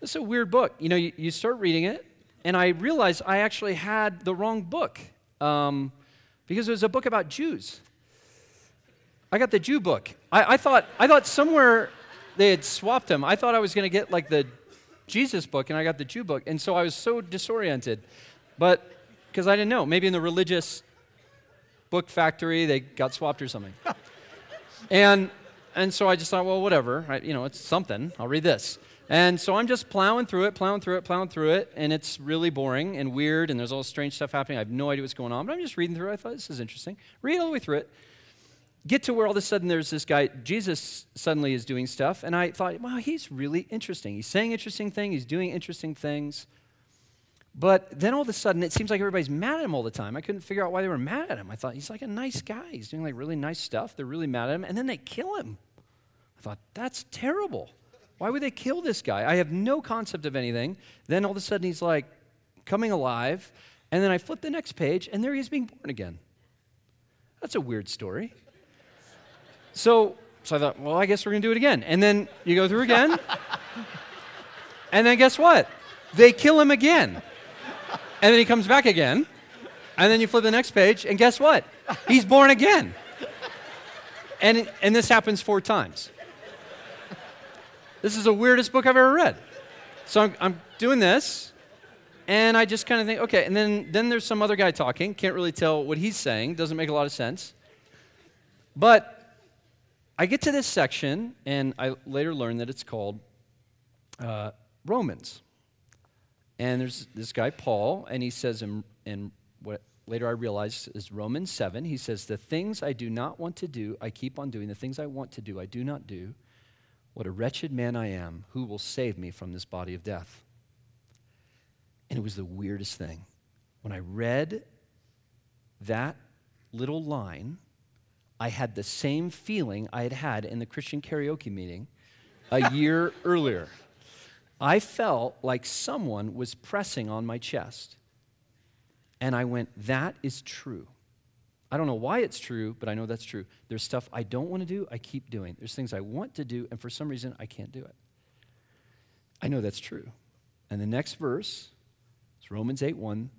It's a weird book. You know, you, you, start reading it, and I realized I actually had the wrong book um, because it was a book about Jews. I got the Jew book. I, I thought I thought somewhere they had swapped them. I thought I was going to get like the Jesus book, and I got the Jew book, and so I was so disoriented. But because I didn't know, maybe in the religious book factory they got swapped or something. And, and so I just thought, well, whatever. I, you know, it's something. I'll read this. And so I'm just plowing through it, plowing through it, plowing through it, and it's really boring and weird, and there's all strange stuff happening. I have no idea what's going on, but I'm just reading through it. I thought, this is interesting. Read all the way through it. Get to where all of a sudden there's this guy, Jesus suddenly is doing stuff, and I thought, wow, he's really interesting. He's saying interesting things, he's doing interesting things. But then all of a sudden, it seems like everybody's mad at him all the time. I couldn't figure out why they were mad at him. I thought, he's like a nice guy. He's doing like really nice stuff. They're really mad at him. And then they kill him. I thought, that's terrible. Why would they kill this guy? I have no concept of anything. Then all of a sudden, he's like coming alive. And then I flip the next page, and there he is being born again. That's a weird story. So, so I thought, well, I guess we're going to do it again. And then you go through again. and then guess what? They kill him again. And then he comes back again. And then you flip the next page, and guess what? He's born again. And, and this happens four times. This is the weirdest book I've ever read. So I'm, I'm doing this, and I just kind of think, okay. And then, then there's some other guy talking. Can't really tell what he's saying. Doesn't make a lot of sense. But I get to this section, and I later learned that it's called uh, Romans. And there's this guy, Paul, and he says in, in what later I realized is Romans 7, he says, The things I do not want to do, I keep on doing. The things I want to do, I do not do. What a wretched man I am. Who will save me from this body of death? And it was the weirdest thing. When I read that little line, I had the same feeling I had had in the Christian karaoke meeting a year earlier. I felt like someone was pressing on my chest. And I went, that is true. I don't know why it's true, but I know that's true. There's stuff I don't want to do, I keep doing. There's things I want to do, and for some reason, I can't do it. I know that's true. And the next verse is Romans 8 1.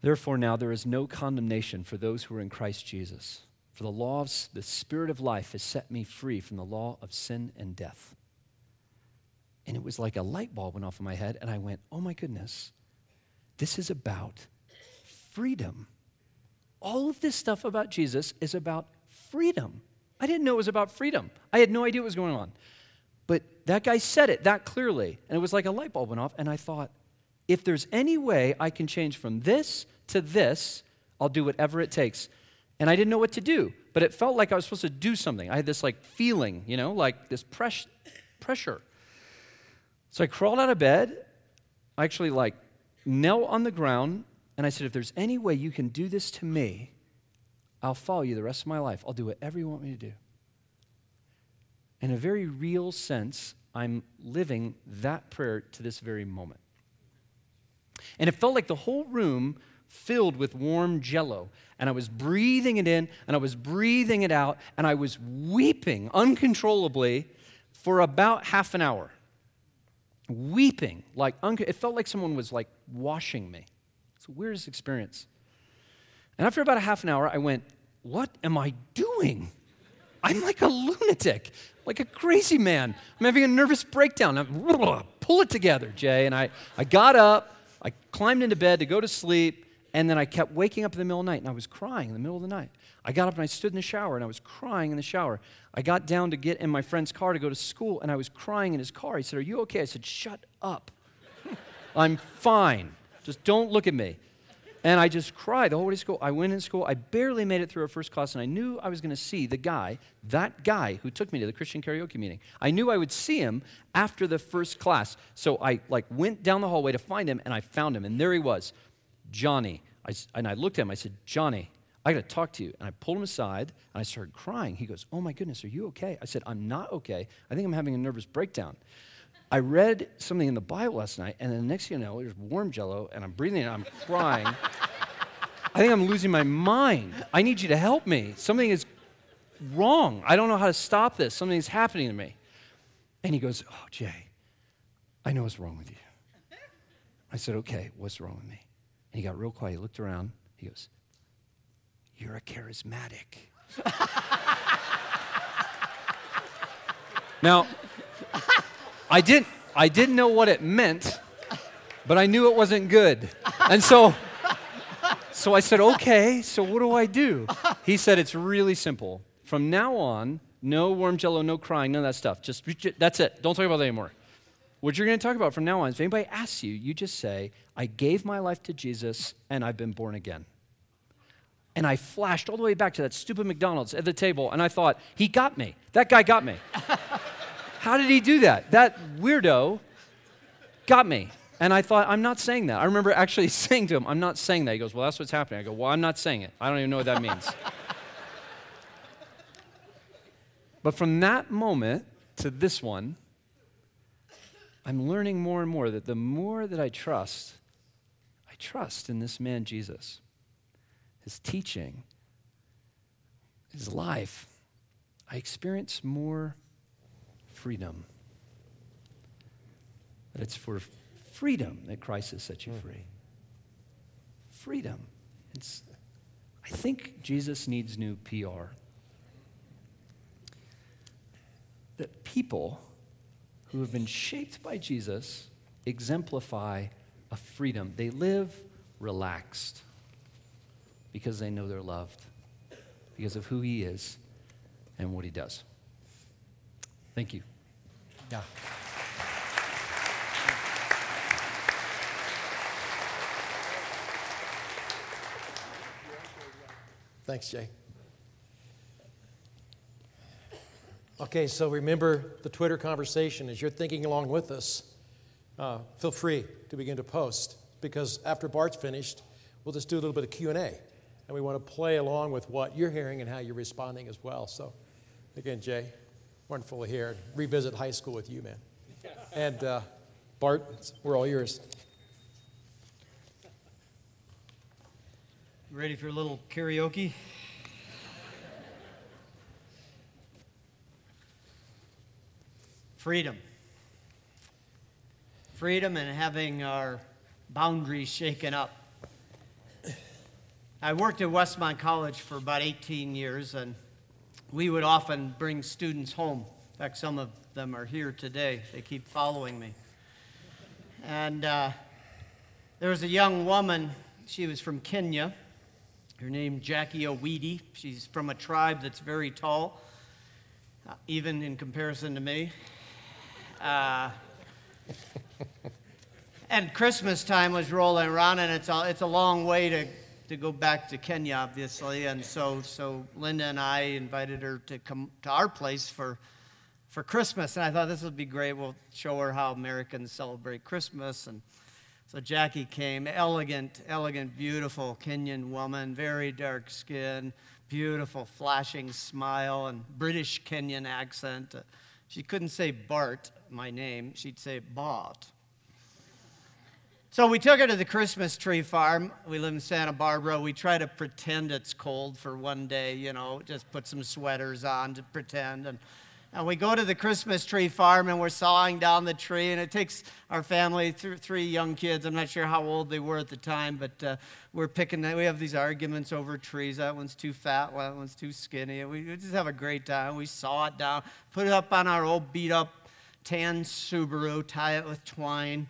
Therefore, now there is no condemnation for those who are in Christ Jesus. For the law of the Spirit of life has set me free from the law of sin and death. And it was like a light bulb went off in my head, and I went, oh my goodness, this is about freedom. All of this stuff about Jesus is about freedom. I didn't know it was about freedom. I had no idea what was going on. But that guy said it that clearly, and it was like a light bulb went off, and I thought, if there's any way I can change from this to this, I'll do whatever it takes. And I didn't know what to do, but it felt like I was supposed to do something. I had this like feeling, you know, like this press- pressure. So I crawled out of bed. I actually like knelt on the ground and I said, if there's any way you can do this to me, I'll follow you the rest of my life. I'll do whatever you want me to do. In a very real sense, I'm living that prayer to this very moment. And it felt like the whole room filled with warm jello. And I was breathing it in and I was breathing it out and I was weeping uncontrollably for about half an hour. Weeping, like, it felt like someone was like washing me. It's the weirdest experience. And after about a half an hour, I went, What am I doing? I'm like a lunatic, like a crazy man. I'm having a nervous breakdown. I'm, pull it together, Jay. And I, I got up, I climbed into bed to go to sleep, and then I kept waking up in the middle of the night, and I was crying in the middle of the night. I got up and I stood in the shower, and I was crying in the shower. I got down to get in my friend's car to go to school, and I was crying in his car. He said, Are you okay? I said, Shut up. I'm fine. Just don't look at me. And I just cried the whole way to school. I went in school. I barely made it through our first class, and I knew I was going to see the guy, that guy who took me to the Christian karaoke meeting. I knew I would see him after the first class. So I like went down the hallway to find him, and I found him, and there he was, Johnny. I, and I looked at him. I said, Johnny, I got to talk to you. And I pulled him aside, and I started crying. He goes, Oh my goodness, are you okay? I said, I'm not okay. I think I'm having a nervous breakdown. I read something in the Bible last night, and then the next thing you know, there's warm jello, and I'm breathing, and I'm crying. I think I'm losing my mind. I need you to help me. Something is wrong. I don't know how to stop this. Something's happening to me. And he goes, Oh, Jay, I know what's wrong with you. I said, Okay, what's wrong with me? And he got real quiet. He looked around. He goes, You're a charismatic. now, I didn't, I didn't know what it meant, but I knew it wasn't good. And so, so I said, okay, so what do I do? He said, it's really simple. From now on, no warm jello, no crying, none of that stuff. Just, that's it. Don't talk about that anymore. What you're going to talk about from now on, if anybody asks you, you just say, I gave my life to Jesus and I've been born again. And I flashed all the way back to that stupid McDonald's at the table and I thought, he got me. That guy got me. How did he do that? That weirdo got me. And I thought, I'm not saying that. I remember actually saying to him, I'm not saying that. He goes, Well, that's what's happening. I go, Well, I'm not saying it. I don't even know what that means. but from that moment to this one, I'm learning more and more that the more that I trust, I trust in this man, Jesus, his teaching, his life, I experience more freedom. That it's for freedom that Christ has set you hmm. free. Freedom. It's, I think Jesus needs new PR. That people who have been shaped by Jesus exemplify a freedom. They live relaxed because they know they're loved, because of who He is and what He does. Thank you. Yeah. Thanks, Jay. Okay, so remember the Twitter conversation as you're thinking along with us. Uh, feel free to begin to post because after Bart's finished, we'll just do a little bit of Q and A, and we want to play along with what you're hearing and how you're responding as well. So, again, Jay, wonderful to hear. Revisit high school with you, man. And uh, Bart, we're all yours. Ready for a little karaoke? Freedom. Freedom and having our boundaries shaken up. I worked at Westmont College for about 18 years, and we would often bring students home. In fact, some of them are here today. They keep following me. And uh, there was a young woman, she was from Kenya. Her name Jackie Owidi. She's from a tribe that's very tall, uh, even in comparison to me. Uh, and Christmas time was rolling around, and it's a, it's a long way to, to go back to Kenya, obviously. And so, so Linda and I invited her to come to our place for, for Christmas. And I thought this would be great. We'll show her how Americans celebrate Christmas. And so Jackie came, elegant, elegant, beautiful Kenyan woman, very dark skin, beautiful, flashing smile, and British Kenyan accent. She couldn't say Bart, my name, she'd say Bot. So we took her to the Christmas tree farm. We live in Santa Barbara. We try to pretend it's cold for one day, you know, just put some sweaters on to pretend. And, and we go to the Christmas tree farm and we're sawing down the tree. And it takes our family, th- three young kids, I'm not sure how old they were at the time, but uh, we're picking, we have these arguments over trees. That one's too fat, that one's too skinny. We, we just have a great time. We saw it down, put it up on our old beat up tan Subaru, tie it with twine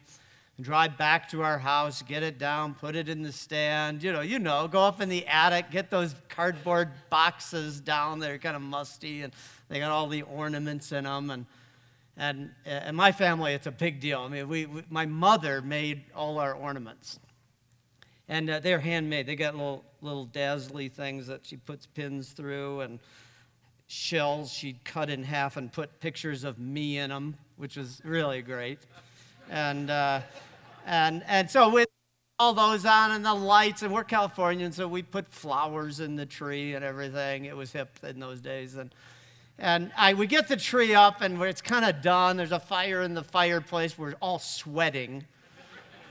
drive back to our house, get it down, put it in the stand, you know, you know, go up in the attic, get those cardboard boxes down. They're kind of musty and they got all the ornaments in them. And, and, and my family, it's a big deal. I mean, we, we my mother made all our ornaments. And uh, they're handmade. They got little, little dazzly things that she puts pins through and shells she'd cut in half and put pictures of me in them, which was really great. And, uh, and, and so with all those on and the lights, and we're Californians, so we put flowers in the tree and everything. It was hip in those days. And, and I, we get the tree up, and it's kind of done. There's a fire in the fireplace. We're all sweating,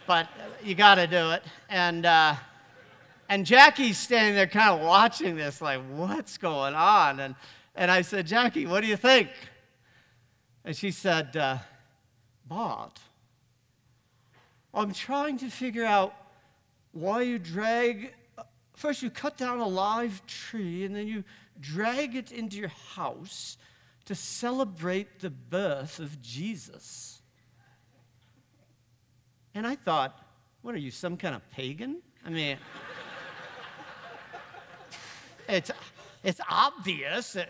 but you got to do it. And, uh, and Jackie's standing there kind of watching this, like, what's going on? And, and I said, Jackie, what do you think? And she said, uh, I'm trying to figure out why you drag. First, you cut down a live tree, and then you drag it into your house to celebrate the birth of Jesus. And I thought, what are you, some kind of pagan? I mean, it's, it's obvious. And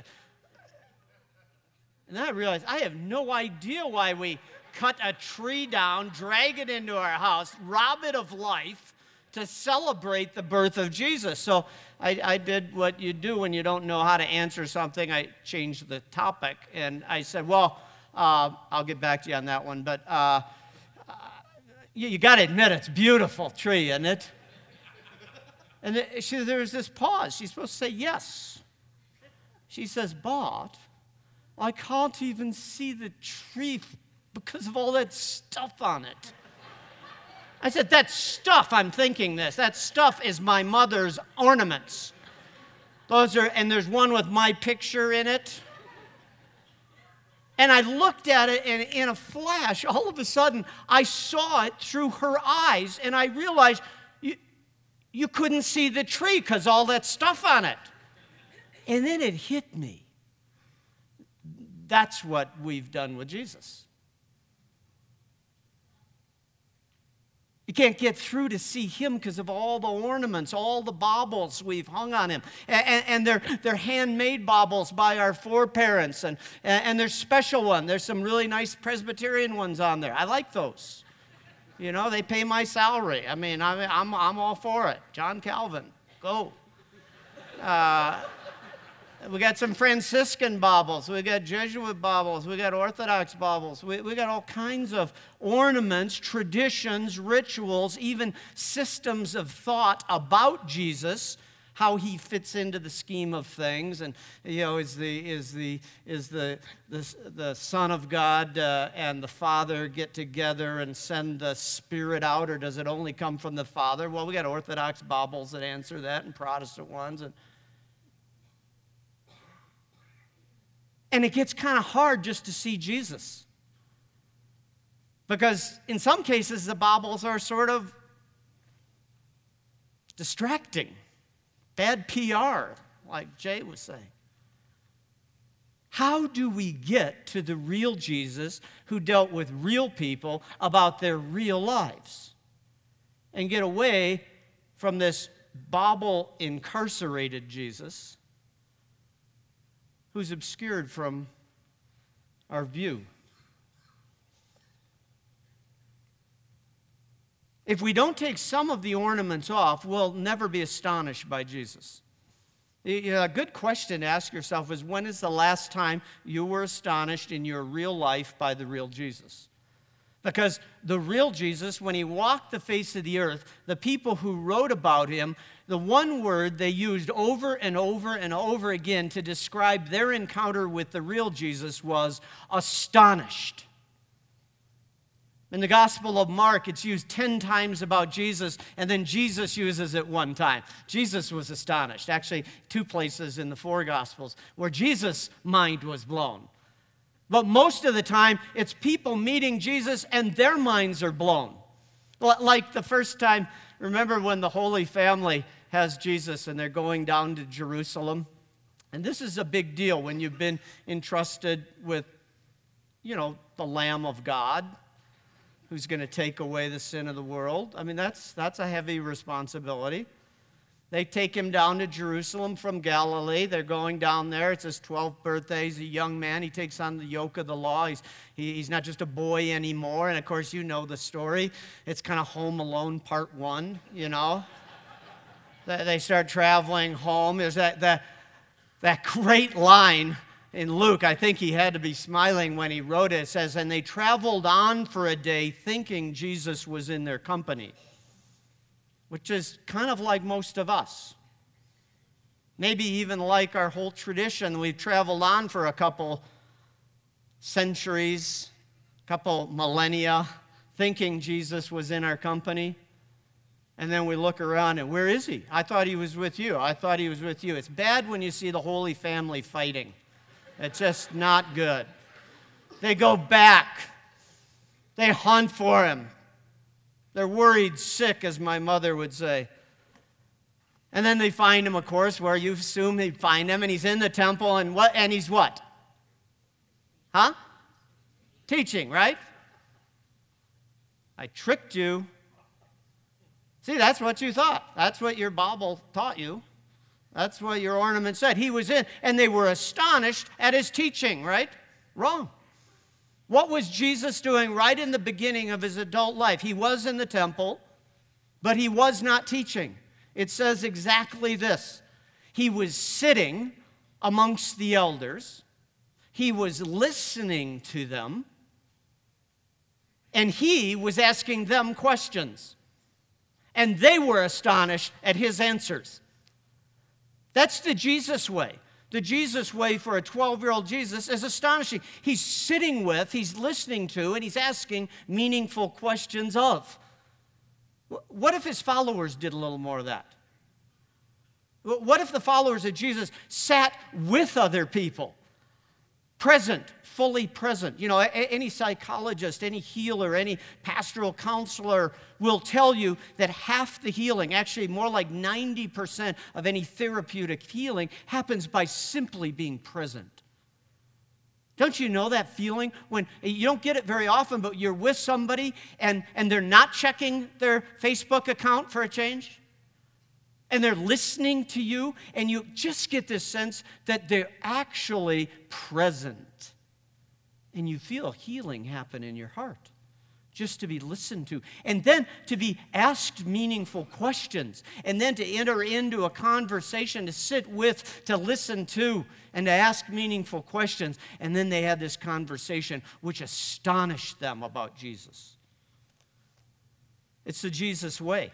then I realized I have no idea why we cut a tree down, drag it into our house, rob it of life to celebrate the birth of Jesus. So I, I, did what you do when you don't know how to answer something. I changed the topic and I said, Well, uh, I'll get back to you on that one, but uh, you, you got to admit it's a beautiful tree, isn't it? And she, there's this pause. She's supposed to say yes. She says, But I can't even see the tree because of all that stuff on it. I said, That stuff, I'm thinking this, that stuff is my mother's ornaments. Those are, and there's one with my picture in it. And I looked at it, and in a flash, all of a sudden, I saw it through her eyes, and I realized you, you couldn't see the tree because all that stuff on it. And then it hit me. That's what we've done with Jesus. You can't get through to see him because of all the ornaments, all the baubles we've hung on him. And, and, they're, they're handmade baubles by our foreparents. And, and there's special one. There's some really nice Presbyterian ones on there. I like those. You know, they pay my salary. I mean, I'm, I'm, I'm all for it. John Calvin, go. Uh, we got some Franciscan baubles. We got Jesuit baubles. We got Orthodox baubles. We, we got all kinds of ornaments, traditions, rituals, even systems of thought about Jesus, how he fits into the scheme of things. And, you know, is the, is the, is the, the, the Son of God uh, and the Father get together and send the Spirit out, or does it only come from the Father? Well, we got Orthodox baubles that answer that and Protestant ones. And, And it gets kind of hard just to see Jesus. Because in some cases, the baubles are sort of distracting, bad PR, like Jay was saying. How do we get to the real Jesus who dealt with real people about their real lives and get away from this bauble incarcerated Jesus who's obscured from our view. If we don't take some of the ornaments off, we'll never be astonished by Jesus. A good question to ask yourself is when is the last time you were astonished in your real life by the real Jesus? Because the real Jesus, when he walked the face of the earth, the people who wrote about him the one word they used over and over and over again to describe their encounter with the real Jesus was astonished. In the Gospel of Mark, it's used 10 times about Jesus, and then Jesus uses it one time. Jesus was astonished. Actually, two places in the four Gospels where Jesus' mind was blown. But most of the time, it's people meeting Jesus and their minds are blown. Like the first time, remember when the Holy Family has Jesus and they're going down to Jerusalem. And this is a big deal when you've been entrusted with, you know, the Lamb of God who's going to take away the sin of the world. I mean, that's, that's a heavy responsibility. They take him down to Jerusalem from Galilee. They're going down there. It's his 12th birthday. He's a young man. He takes on the yoke of the law. He's, he, he's not just a boy anymore. And of course, you know the story. It's kind of Home Alone Part 1, you know? they start traveling home. There's that, that, that great line in Luke. I think he had to be smiling when he wrote it. It says, And they traveled on for a day thinking Jesus was in their company, which is kind of like most of us. Maybe even like our whole tradition. We've traveled on for a couple centuries, a couple millennia, thinking Jesus was in our company. And then we look around and where is he? I thought he was with you. I thought he was with you. It's bad when you see the Holy Family fighting. It's just not good. They go back, they hunt for him. They're worried sick, as my mother would say. And then they find him, of course, where you assume they find him, and he's in the temple, and what? And he's what? Huh? Teaching, right? I tricked you. See, that's what you thought. That's what your bauble taught you. That's what your ornament said. He was in, and they were astonished at his teaching, right? Wrong. What was Jesus doing right in the beginning of his adult life? He was in the temple, but he was not teaching. It says exactly this He was sitting amongst the elders, he was listening to them, and he was asking them questions and they were astonished at his answers. That's the Jesus way. The Jesus way for a 12 year old Jesus is astonishing. He's sitting with, he's listening to, and he's asking meaningful questions of. What if his followers did a little more of that? What if the followers of Jesus sat with other people, present, fully present. You know, any psychologist, any healer, any pastoral counselor will tell you that half the healing, actually more like 90% of any therapeutic healing, happens by simply being present. Don't you know that feeling when eh, you don't get it very often, but you're with somebody and, and they're not checking their Facebook account for a change? And they're listening to you, and you just get this sense that they're actually present. And you feel healing happen in your heart just to be listened to, and then to be asked meaningful questions, and then to enter into a conversation, to sit with, to listen to, and to ask meaningful questions. And then they had this conversation which astonished them about Jesus. It's the Jesus way.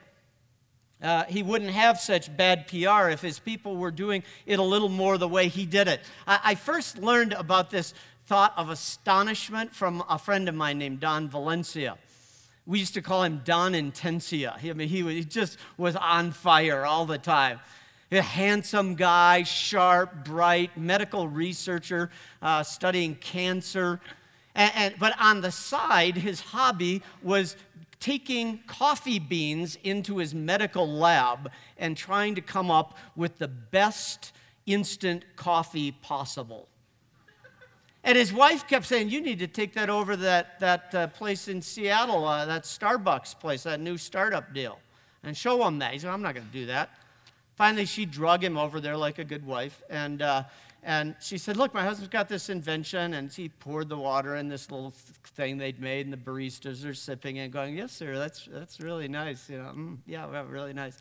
Uh, he wouldn't have such bad PR if his people were doing it a little more the way he did it. I, I first learned about this thought of astonishment from a friend of mine named Don Valencia. We used to call him Don Intensia. I mean, he, was, he just was on fire all the time. A handsome guy, sharp, bright, medical researcher, uh, studying cancer. And, and, but on the side, his hobby was taking coffee beans into his medical lab and trying to come up with the best instant coffee possible. And his wife kept saying, You need to take that over that, that uh, place in Seattle, uh, that Starbucks place, that new startup deal, and show him that. He said, I'm not going to do that. Finally, she drug him over there like a good wife. And, uh, and she said, Look, my husband's got this invention. And he poured the water in this little thing they'd made, and the baristas are sipping and going, Yes, sir, that's, that's really nice. You know, mm, yeah, really nice.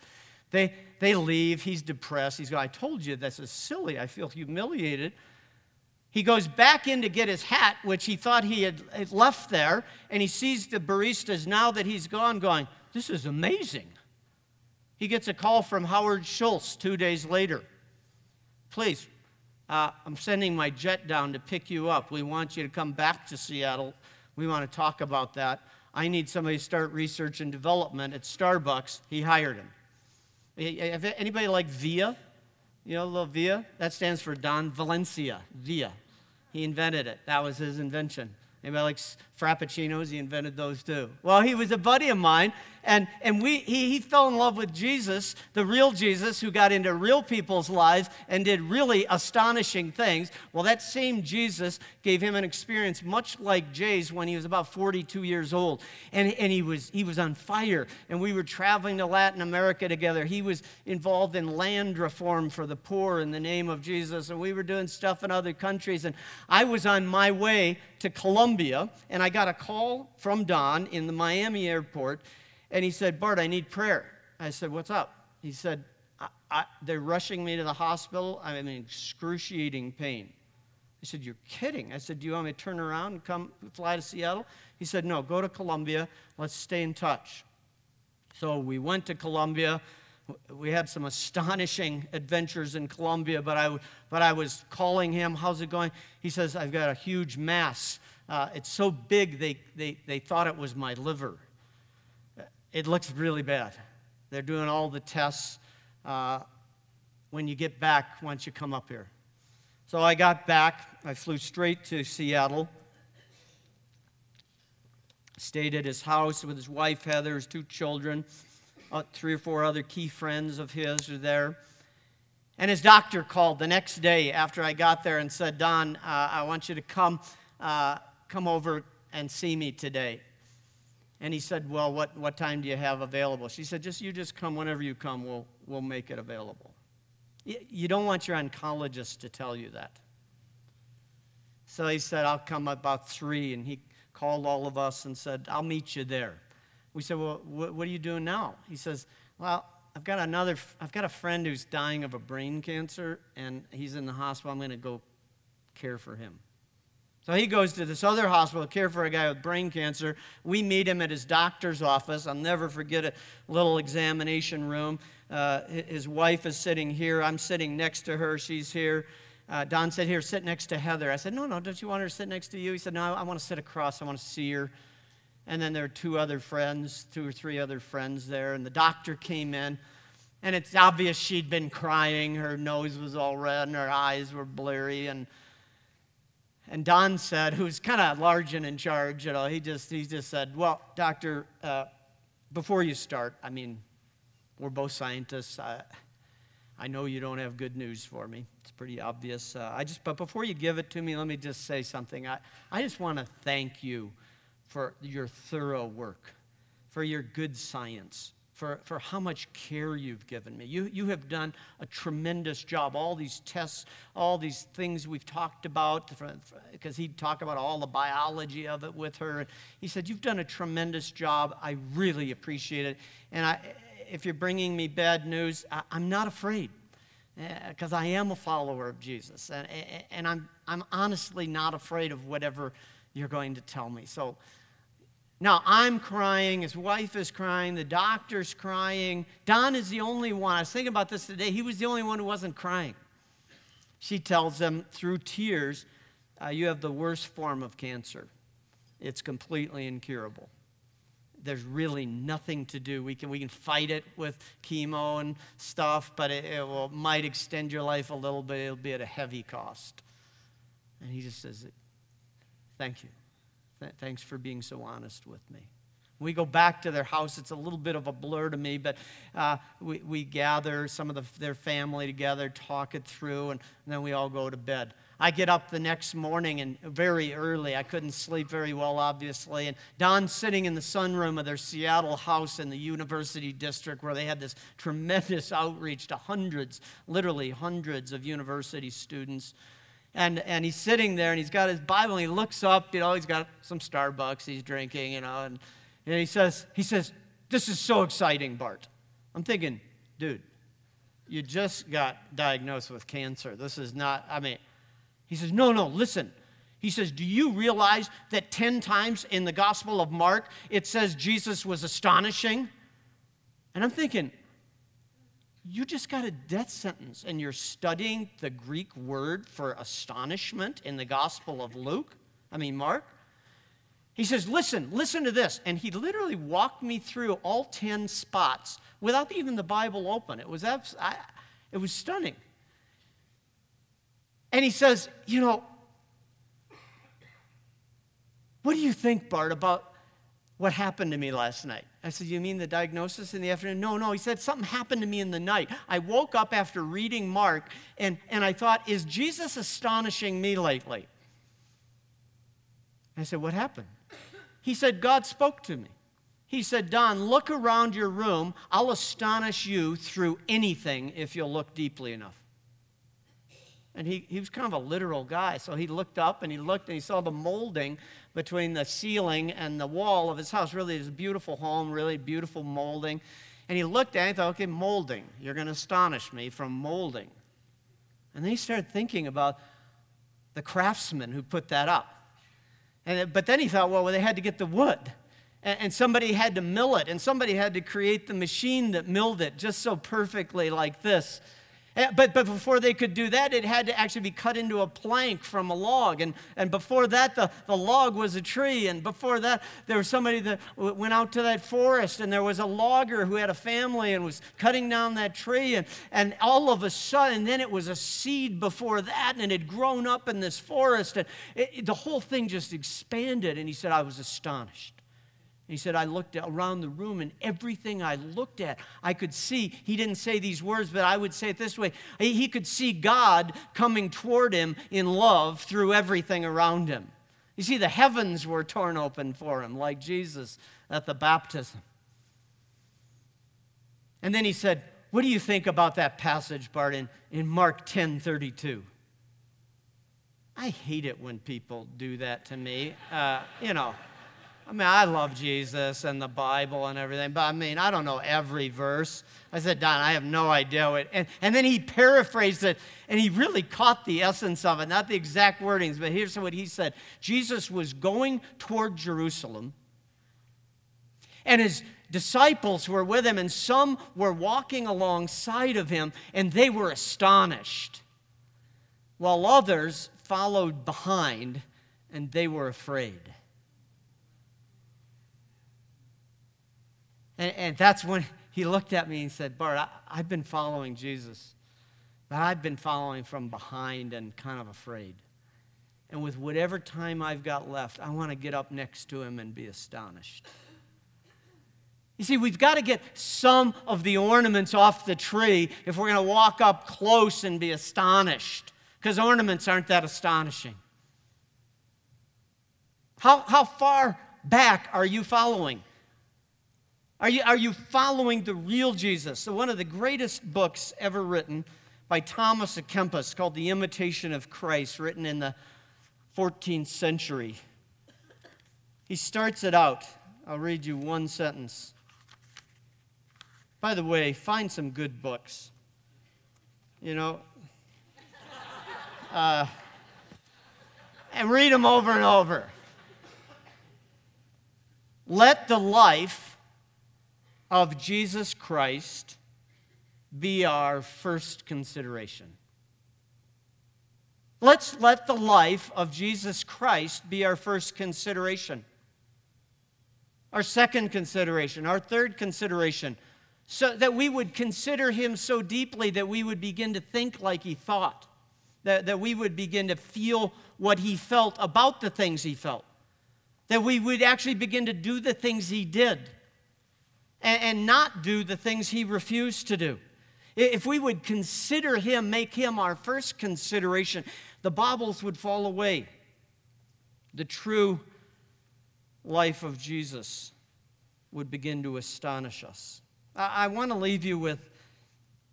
They, they leave. He's depressed. He's going, I told you this is silly. I feel humiliated. He goes back in to get his hat, which he thought he had left there, and he sees the baristas now that he's gone going, This is amazing. He gets a call from Howard Schultz two days later. Please, uh, I'm sending my jet down to pick you up. We want you to come back to Seattle. We want to talk about that. I need somebody to start research and development at Starbucks. He hired him. Anybody like VIA? You know, little VIA? That stands for Don Valencia, VIA. He invented it. That was his invention. Anybody likes Frappuccinos? He invented those too. Well, he was a buddy of mine, and, and we, he, he fell in love with Jesus, the real Jesus, who got into real people's lives and did really astonishing things. Well, that same Jesus gave him an experience much like Jay's when he was about 42 years old. And, and he, was, he was on fire, and we were traveling to Latin America together. He was involved in land reform for the poor in the name of Jesus, and we were doing stuff in other countries. And I was on my way to Colombia, and I got a call from Don in the Miami airport and he said, Bart, I need prayer. I said, What's up? He said, I, I, They're rushing me to the hospital. I'm in excruciating pain. I said, You're kidding. I said, Do you want me to turn around and come fly to Seattle? He said, No, go to Colombia. Let's stay in touch. So we went to Colombia. We had some astonishing adventures in Colombia, but I, but I was calling him, How's it going? He says, I've got a huge mass. Uh, it's so big, they, they, they thought it was my liver it looks really bad. They're doing all the tests uh, when you get back once you come up here. So I got back. I flew straight to Seattle. Stayed at his house with his wife, Heather, his two children. Uh, three or four other key friends of his are there. And his doctor called the next day after I got there and said, Don, uh, I want you to come, uh, come over and see me today. And he said, Well, what, what time do you have available? She said, Just you just come whenever you come, we'll, we'll make it available. You don't want your oncologist to tell you that. So he said, I'll come about three. And he called all of us and said, I'll meet you there. We said, Well, what, what are you doing now? He says, Well, I've got another, I've got a friend who's dying of a brain cancer, and he's in the hospital. I'm going to go care for him. So he goes to this other hospital, to care for a guy with brain cancer. We meet him at his doctor's office. I'll never forget a little examination room. Uh, his wife is sitting here. I'm sitting next to her. She's here. Uh, Don said, Here, sit next to Heather. I said, No, no, don't you want her to sit next to you? He said, No, I want to sit across. I want to see her. And then there were two other friends, two or three other friends there. And the doctor came in. And it's obvious she'd been crying. Her nose was all red and her eyes were blurry. And and Don said, who's kind of large and in charge, you know, he just, he just said, well, doctor, uh, before you start, I mean, we're both scientists. I, I know you don't have good news for me. It's pretty obvious. Uh, I just, but before you give it to me, let me just say something. I, I just want to thank you for your thorough work, for your good science, for, for how much care you've given me. You, you have done a tremendous job. All these tests, all these things we've talked about, because he'd talk about all the biology of it with her. He said, You've done a tremendous job. I really appreciate it. And I, if you're bringing me bad news, I, am not afraid because eh, I am a follower of Jesus. And, and I'm, I'm honestly not afraid of whatever you're going to tell me. So, now, I'm crying, his wife is crying, the doctor's crying. Don is the only one. I was thinking about this today. He was the only one who wasn't crying. She tells him through tears, uh, You have the worst form of cancer. It's completely incurable. There's really nothing to do. We can, we can fight it with chemo and stuff, but it, it will, might extend your life a little bit. It'll be at a heavy cost. And he just says, Thank you. Th- thanks for being so honest with me. We go back to their house. It's a little bit of a blur to me, but uh, we, we gather some of the, their family together, talk it through, and, and then we all go to bed. I get up the next morning and very early. I couldn't sleep very well, obviously. And Don's sitting in the sunroom of their Seattle house in the University District where they had this tremendous outreach to hundreds, literally hundreds of university students. And, and he's sitting there and he's got his Bible and he looks up, you know, he's got some Starbucks he's drinking, you know, and, and he says, he says, This is so exciting, Bart. I'm thinking, dude, you just got diagnosed with cancer. This is not, I mean, he says, No, no, listen. He says, Do you realize that 10 times in the Gospel of Mark it says Jesus was astonishing? And I'm thinking, you just got a death sentence and you're studying the Greek word for astonishment in the Gospel of Luke, I mean, Mark. He says, Listen, listen to this. And he literally walked me through all 10 spots without even the Bible open. It was, abs- I, it was stunning. And he says, You know, what do you think, Bart, about what happened to me last night. I said, You mean the diagnosis in the afternoon? No, no. He said, Something happened to me in the night. I woke up after reading Mark and, and I thought, Is Jesus astonishing me lately? I said, What happened? He said, God spoke to me. He said, Don, look around your room. I'll astonish you through anything if you'll look deeply enough. And he, he was kind of a literal guy. So he looked up and he looked and he saw the molding between the ceiling and the wall of his house. Really, a beautiful home, really beautiful molding. And he looked at it and thought, okay, molding. You're going to astonish me from molding. And then he started thinking about the craftsman who put that up. And, but then he thought, well, well, they had to get the wood. And, and somebody had to mill it. And somebody had to create the machine that milled it just so perfectly like this. Eh, but, but before they could do that, it had to actually be cut into a plank from a log. And, and before that, the, the log was a tree. And before that, there was somebody that went out to that forest, and there was a logger who had a family and was cutting down that tree. And, and all of a sudden, then it was a seed before that, and it had grown up in this forest. And it, the whole thing just expanded. And he said, I was astonished. He said, I looked around the room and everything I looked at, I could see. He didn't say these words, but I would say it this way he could see God coming toward him in love through everything around him. You see, the heavens were torn open for him, like Jesus at the baptism. And then he said, What do you think about that passage, Bart, in, in Mark 10 32? I hate it when people do that to me. Uh, you know. I mean, I love Jesus and the Bible and everything, but I mean, I don't know every verse. I said, Don, I have no idea what. And, and then he paraphrased it, and he really caught the essence of it, not the exact wordings, but here's what he said Jesus was going toward Jerusalem, and his disciples were with him, and some were walking alongside of him, and they were astonished, while others followed behind, and they were afraid. And, and that's when he looked at me and said, Bart, I, I've been following Jesus, but I've been following from behind and kind of afraid. And with whatever time I've got left, I want to get up next to him and be astonished. You see, we've got to get some of the ornaments off the tree if we're going to walk up close and be astonished, because ornaments aren't that astonishing. How, how far back are you following? Are you, are you following the real Jesus? So, one of the greatest books ever written by Thomas à Kempis called The Imitation of Christ, written in the 14th century. He starts it out. I'll read you one sentence. By the way, find some good books. You know, uh, and read them over and over. Let the life of Jesus Christ be our first consideration. Let's let the life of Jesus Christ be our first consideration. Our second consideration, our third consideration, so that we would consider him so deeply that we would begin to think like he thought, that, that we would begin to feel what he felt about the things he felt that we would actually begin to do the things he did and, and not do the things he refused to do. If we would consider him, make him our first consideration, the baubles would fall away. The true life of Jesus would begin to astonish us. I, I want to leave you with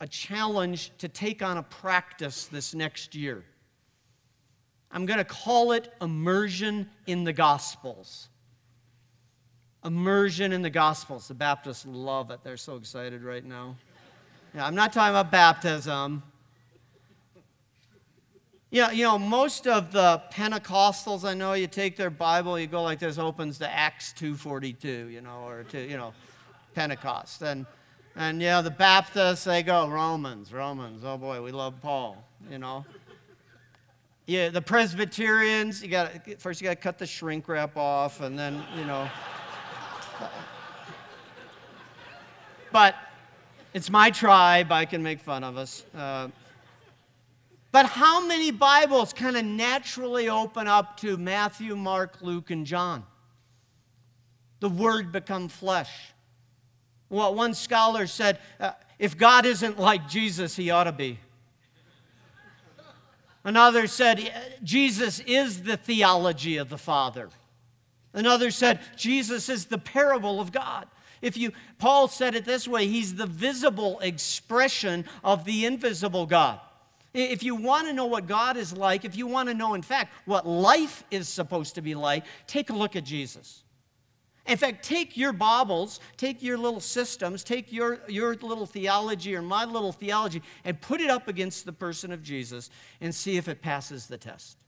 a challenge to take on a practice this next year. I'm going to call it immersion in the Gospels. Immersion in the Gospels. The Baptists love it. They're so excited right now. Yeah, I'm not talking about baptism. Yeah, you know, most of the Pentecostals I know, you take their Bible, you go like this, opens to Acts 2.42, you know, or to, you know, Pentecost. And, and, you know, the Baptists, they go Romans, Romans. Oh, boy, we love Paul, you know. Yeah, the Presbyterians, you got first you got to cut the shrink wrap off, and then you know. But it's my tribe; I can make fun of us. Uh, but how many Bibles kind of naturally open up to Matthew, Mark, Luke, and John? The Word become flesh. Well, one scholar said, uh, if God isn't like Jesus, he ought to be. Another said, Jesus is the theology of the Father. Another said, Jesus is the parable of God. If you, Paul said it this way, he's the visible expression of the invisible God. If you want to know what God is like, if you want to know, in fact, what life is supposed to be like, take a look at Jesus. In fact, take your baubles, take your little systems, take your, your little theology or my little theology, and put it up against the person of Jesus and see if it passes the test.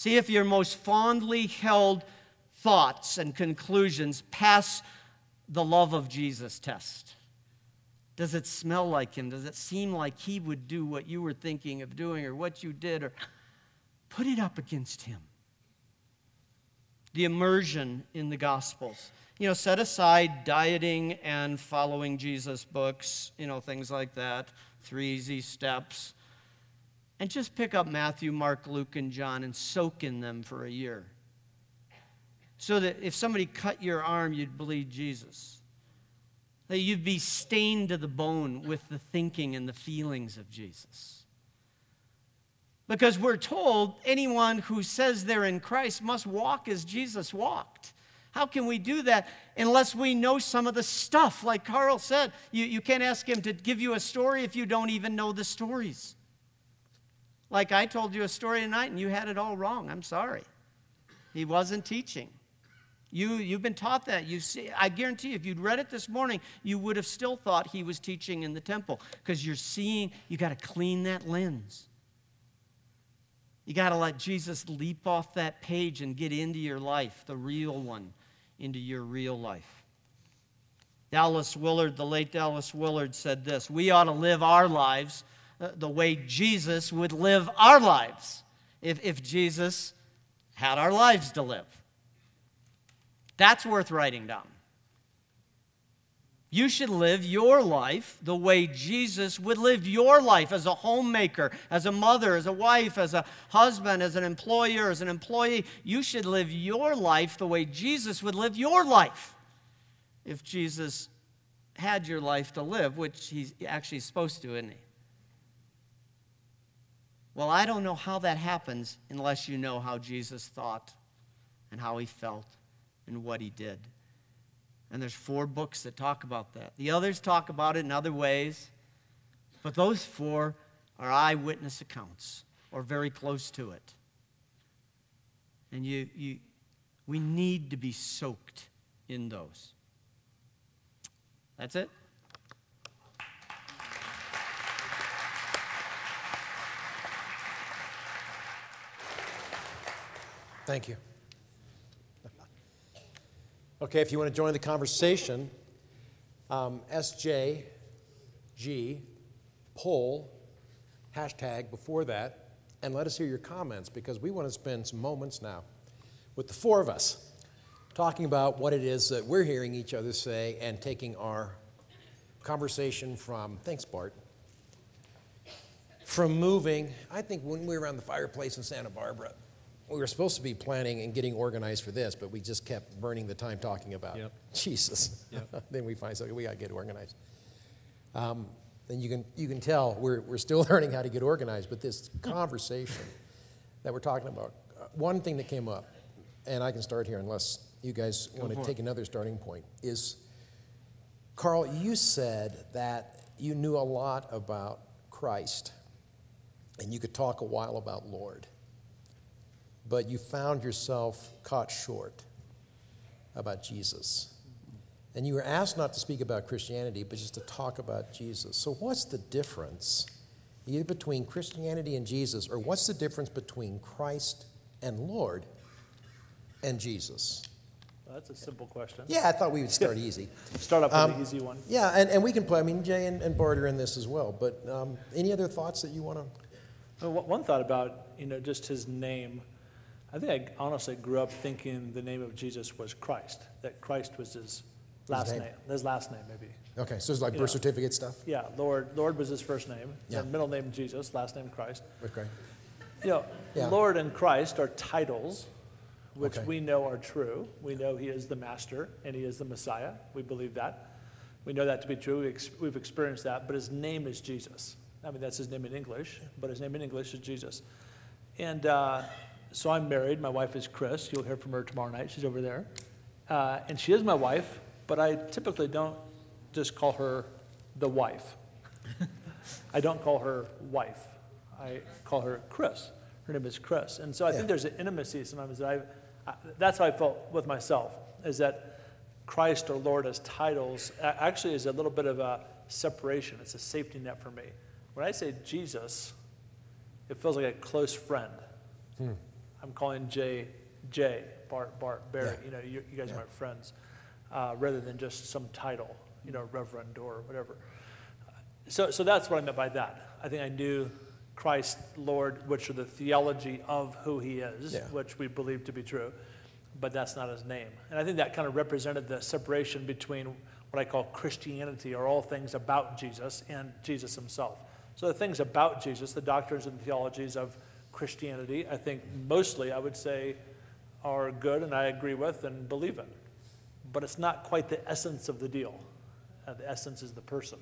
See if your most fondly held thoughts and conclusions pass the love of Jesus test. Does it smell like him? Does it seem like he would do what you were thinking of doing or what you did? Or put it up against him the immersion in the Gospels. You know, set aside dieting and following Jesus books, you know, things like that, three easy steps, and just pick up Matthew, Mark, Luke, and John and soak in them for a year. So that if somebody cut your arm, you'd bleed Jesus. That you'd be stained to the bone with the thinking and the feelings of Jesus. Because we're told anyone who says they're in Christ must walk as Jesus walked. How can we do that unless we know some of the stuff? Like Carl said, you, you can't ask him to give you a story if you don't even know the stories. Like I told you a story tonight and you had it all wrong. I'm sorry. He wasn't teaching. You, you've been taught that. You see, I guarantee you, if you'd read it this morning, you would have still thought he was teaching in the temple because you're seeing, you got to clean that lens. You got to let Jesus leap off that page and get into your life, the real one, into your real life. Dallas Willard, the late Dallas Willard, said this We ought to live our lives Uh, the way Jesus would live our lives if, if Jesus had our lives to live. That's worth writing down. You should live your life the way Jesus would live your life as a homemaker, as a mother, as a wife, as a husband, as an employer, as an employee. You should live your life the way Jesus would live your life. if Jesus had your life to live, which he's actually supposed to, isn't he? Well, I don't know how that happens unless you know how Jesus thought and how he felt and what he did. And there's four books that talk about that. The others talk about it in other ways, but those four are eyewitness accounts or very close to it. And you, you, we need to be soaked in those. That's it. Thank you. Okay, if you want to join the conversation, um, SJG, poll, hashtag before that, and let us hear your comments because we want to spend some moments now with the four of us talking about what it is that we're hearing each other say and taking our conversation from, thanks, Bart, from moving. I think when we were around the fireplace in Santa Barbara, we were supposed to be planning and getting organized for this, but we just kept burning the time talking about Yep. Jesus. Yep. then we find something we got to get organized. Um, and you can you can tell we're we're still learning how to get organized. But this conversation that we're talking about, uh, one thing that came up, and I can start here unless you guys want to take another starting point, is Carl. You said that you knew a lot about Christ, and you could talk a while about Lord but you found yourself caught short about Jesus. And you were asked not to speak about Christianity, but just to talk about Jesus. So, what's the difference either between Christianity and Jesus, or what's the difference between Christ and Lord and Jesus? Well, that's a simple question. Yeah, I thought we would start easy. Start off with Um, the easy one. Yeah, and, and we can play. I mean, Jay and, and Bart are in this as well. But um, any other thoughts that you want to? Well, one- one thought about, you know, just his name. I think I honestly grew up thinking the name of Jesus was Christ, that Christ was his last name. name. his last name maybe. Okay, so it's like You birth know. certificate stuff? Yeah, Lord, Lord was his first name, Yeah. then middle name Jesus, last name Christ. Okay. You know, Yeah. Lord and Christ are titles which Okay. we know are true. We know he is the master and he is the Messiah. We believe that. We know that to be true. We ex- We've experienced that, but his name is Jesus. I mean, that's his name in English, but his name in English is Jesus. And uh, so I'm married. My wife is Chris. You'll hear from her tomorrow night. She's over there. Uh, and she is my wife, but I typically don't just call her the wife. I don't call her wife. I call her Chris. Her name is Chris. And so I Yeah. think there's an intimacy sometimes that I, I, that's how I felt with myself, is that Christ or Lord as titles actually is a little bit of a separation. It's a safety net for me. When I say Jesus, it feels like a close friend. I'm calling Jay Jay, Bart, Bart, Barry. Yeah. You know, you, you guys Yeah. are my friends, uh, rather than just some title, you know, Reverend or whatever. So, so that's what I meant by that. I think I knew Christ, Lord, which are the theology of who he is, Yeah. which we believe to be true, but that's not his name. And I think that kind of represented the separation between what I call Christianity, or all things about Jesus, and Jesus himself. So the things about Jesus, the doctrines and theologies of Christianity, I think mostly I would say are good and I agree with and believe in. But it's not quite the essence of the deal. Uh, the essence is the person.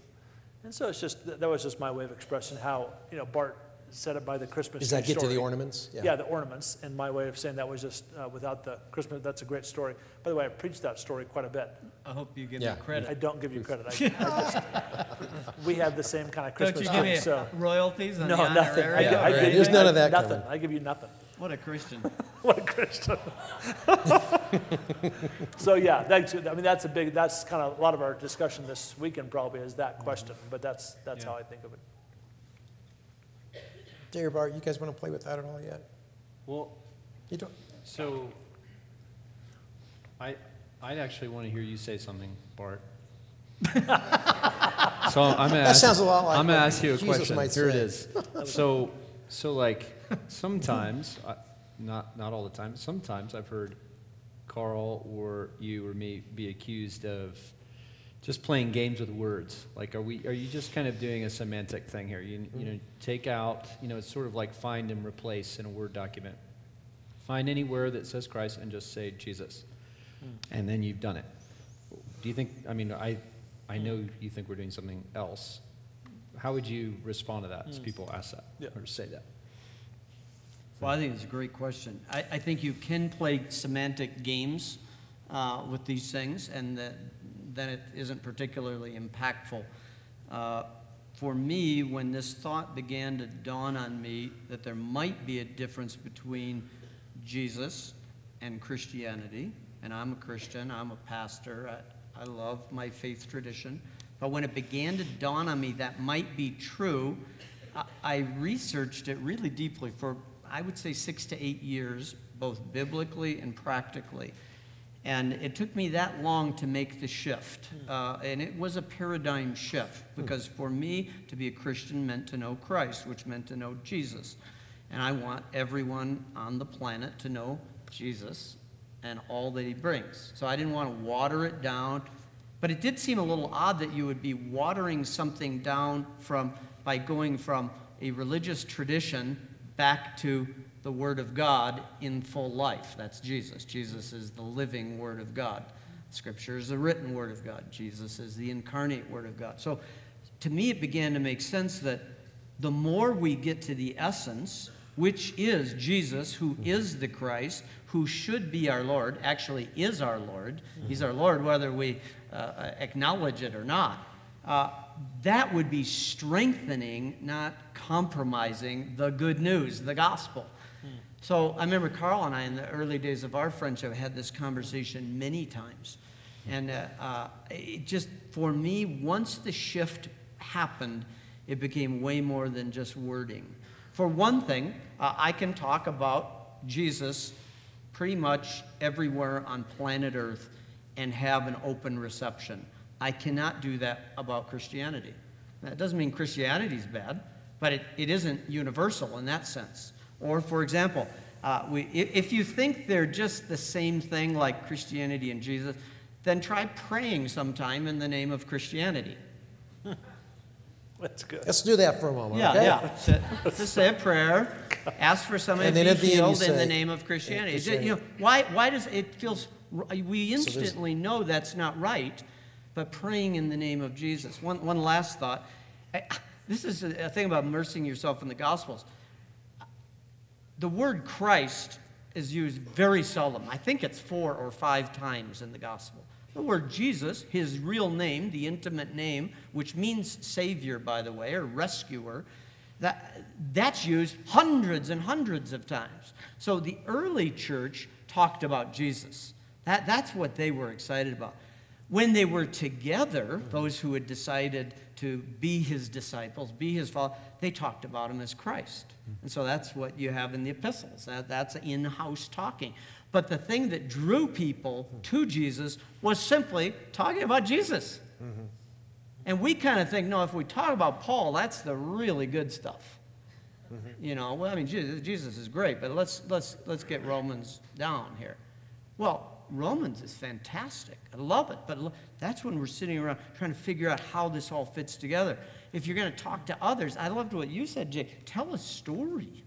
And so it's just, that was just my way of expressing how, you know, Bart said it by the Christmas Does that get to the ornaments? Yeah. the ornaments. And my way of saying that was just uh, without the Christmas, that's a great story. By the way, I preached that story quite a bit. I hope you give Yeah. me credit. I don't give you credit. I, I just, we have the same kind of Christmas. Don't Christmas you give tree, me so. royalties on No, the nothing. I, Yeah, I right. give you- There's none of that Nothing. coming. I give you nothing. What a Christian. What a Christian. so yeah, that's, I mean that's a big. That's kind of a lot of our discussion this weekend probably is that question. But that's that's Yeah. how I think of it. Or Bart, you guys want to play with that at all yet? Well, You don't? so I, I'd actually want to hear you say something, Bart. so I'm gonna That ask, sounds a lot like I'm gonna what ask you a Jesus question. might Here it is. So, so like sometimes, I, not not all the time. Sometimes I've heard Carl or you or me be accused of just playing games with words. Like, are we? Are you just kind of doing a semantic thing here? You you know, take out. You know, it's sort of like find and replace in a Word document. Find any word that says Christ and just say Jesus, hmm. and then you've done it. Do you think, I mean, I, I hmm. know you think we're doing something else. How would you respond to that as hmm. people ask that Yeah. or say that? Well, I think it's a great question. I, I think you can play semantic games uh, with these things, and that, then it isn't particularly impactful. Uh, for me, when this thought began to dawn on me that there might be a difference between Jesus and Christianity, and I'm a Christian, I'm a pastor, I, I love my faith tradition, but when it began to dawn on me that might be true, I, I researched it really deeply for, I would say, six to eight years, both biblically and practically. And it took me that long to make the shift. Uh, and it was a paradigm shift because for me, to be a Christian meant to know Christ, which meant to know Jesus. And I want everyone on the planet to know Jesus and all that he brings. So I didn't want to water it down. But it did seem a little odd that you would be watering something down from by going from a religious tradition back to the Word of God in full life. That's Jesus. Jesus is the living Word of God. Scripture is the written Word of God. Jesus is the incarnate Word of God. So to me, it began to make sense that the more we get to the essence, which is Jesus, who is the Christ, who should be our Lord, actually is our Lord. He's our Lord whether we uh, acknowledge it or not. Uh, that would be strengthening, not compromising the good news, the gospel. So I remember Carl and I, in the early days of our friendship, had this conversation many times. And uh, uh, it just, for me, once the shift happened, it became way more than just wording. For one thing, uh, I can talk about Jesus pretty much everywhere on planet Earth and have an open reception. I cannot do that about Christianity. That doesn't mean Christianity is bad, but it, it isn't universal in that sense. Or, for example, uh, we, if, if you think they're just the same thing like Christianity and Jesus, then try praying sometime in the name of Christianity. That's good. Let's do that for a moment, Yeah, okay? yeah. Say- Just say a prayer, ask for somebody And to then be at the end you healed in the name of Christianity. Christianity. You know, why, why does it feels we there's- instantly know that's not right, but praying in the name of Jesus. One, one last thought. I- This is a a thing about immersing yourself in the Gospels. The word Christ is used very seldom. I think it's four or five times in the Gospel. The word Jesus, his real name, the intimate name, which means Savior, by the way, or rescuer, that, that's used hundreds and hundreds of times. So the early church talked about Jesus. That, that's what they were excited about. When they were together, those who had decided to be his disciples, be his followers, they talked about him as Christ. Hmm. And so that's what you have in the epistles. That, that's in house talking. But the thing that drew people hmm. to Jesus was simply talking about Jesus. Mm-hmm. And we kind of think, no, if we talk about Paul, that's the really good stuff. Mm-hmm. You know, well, I mean, Jesus, Jesus is great, but let's, let's, let's get Romans down here. Well, Romans is fantastic. I love it. But that's when we're sitting around trying to figure out how this all fits together. If you're going to talk to others, I loved what you said, Jake. Tell a story.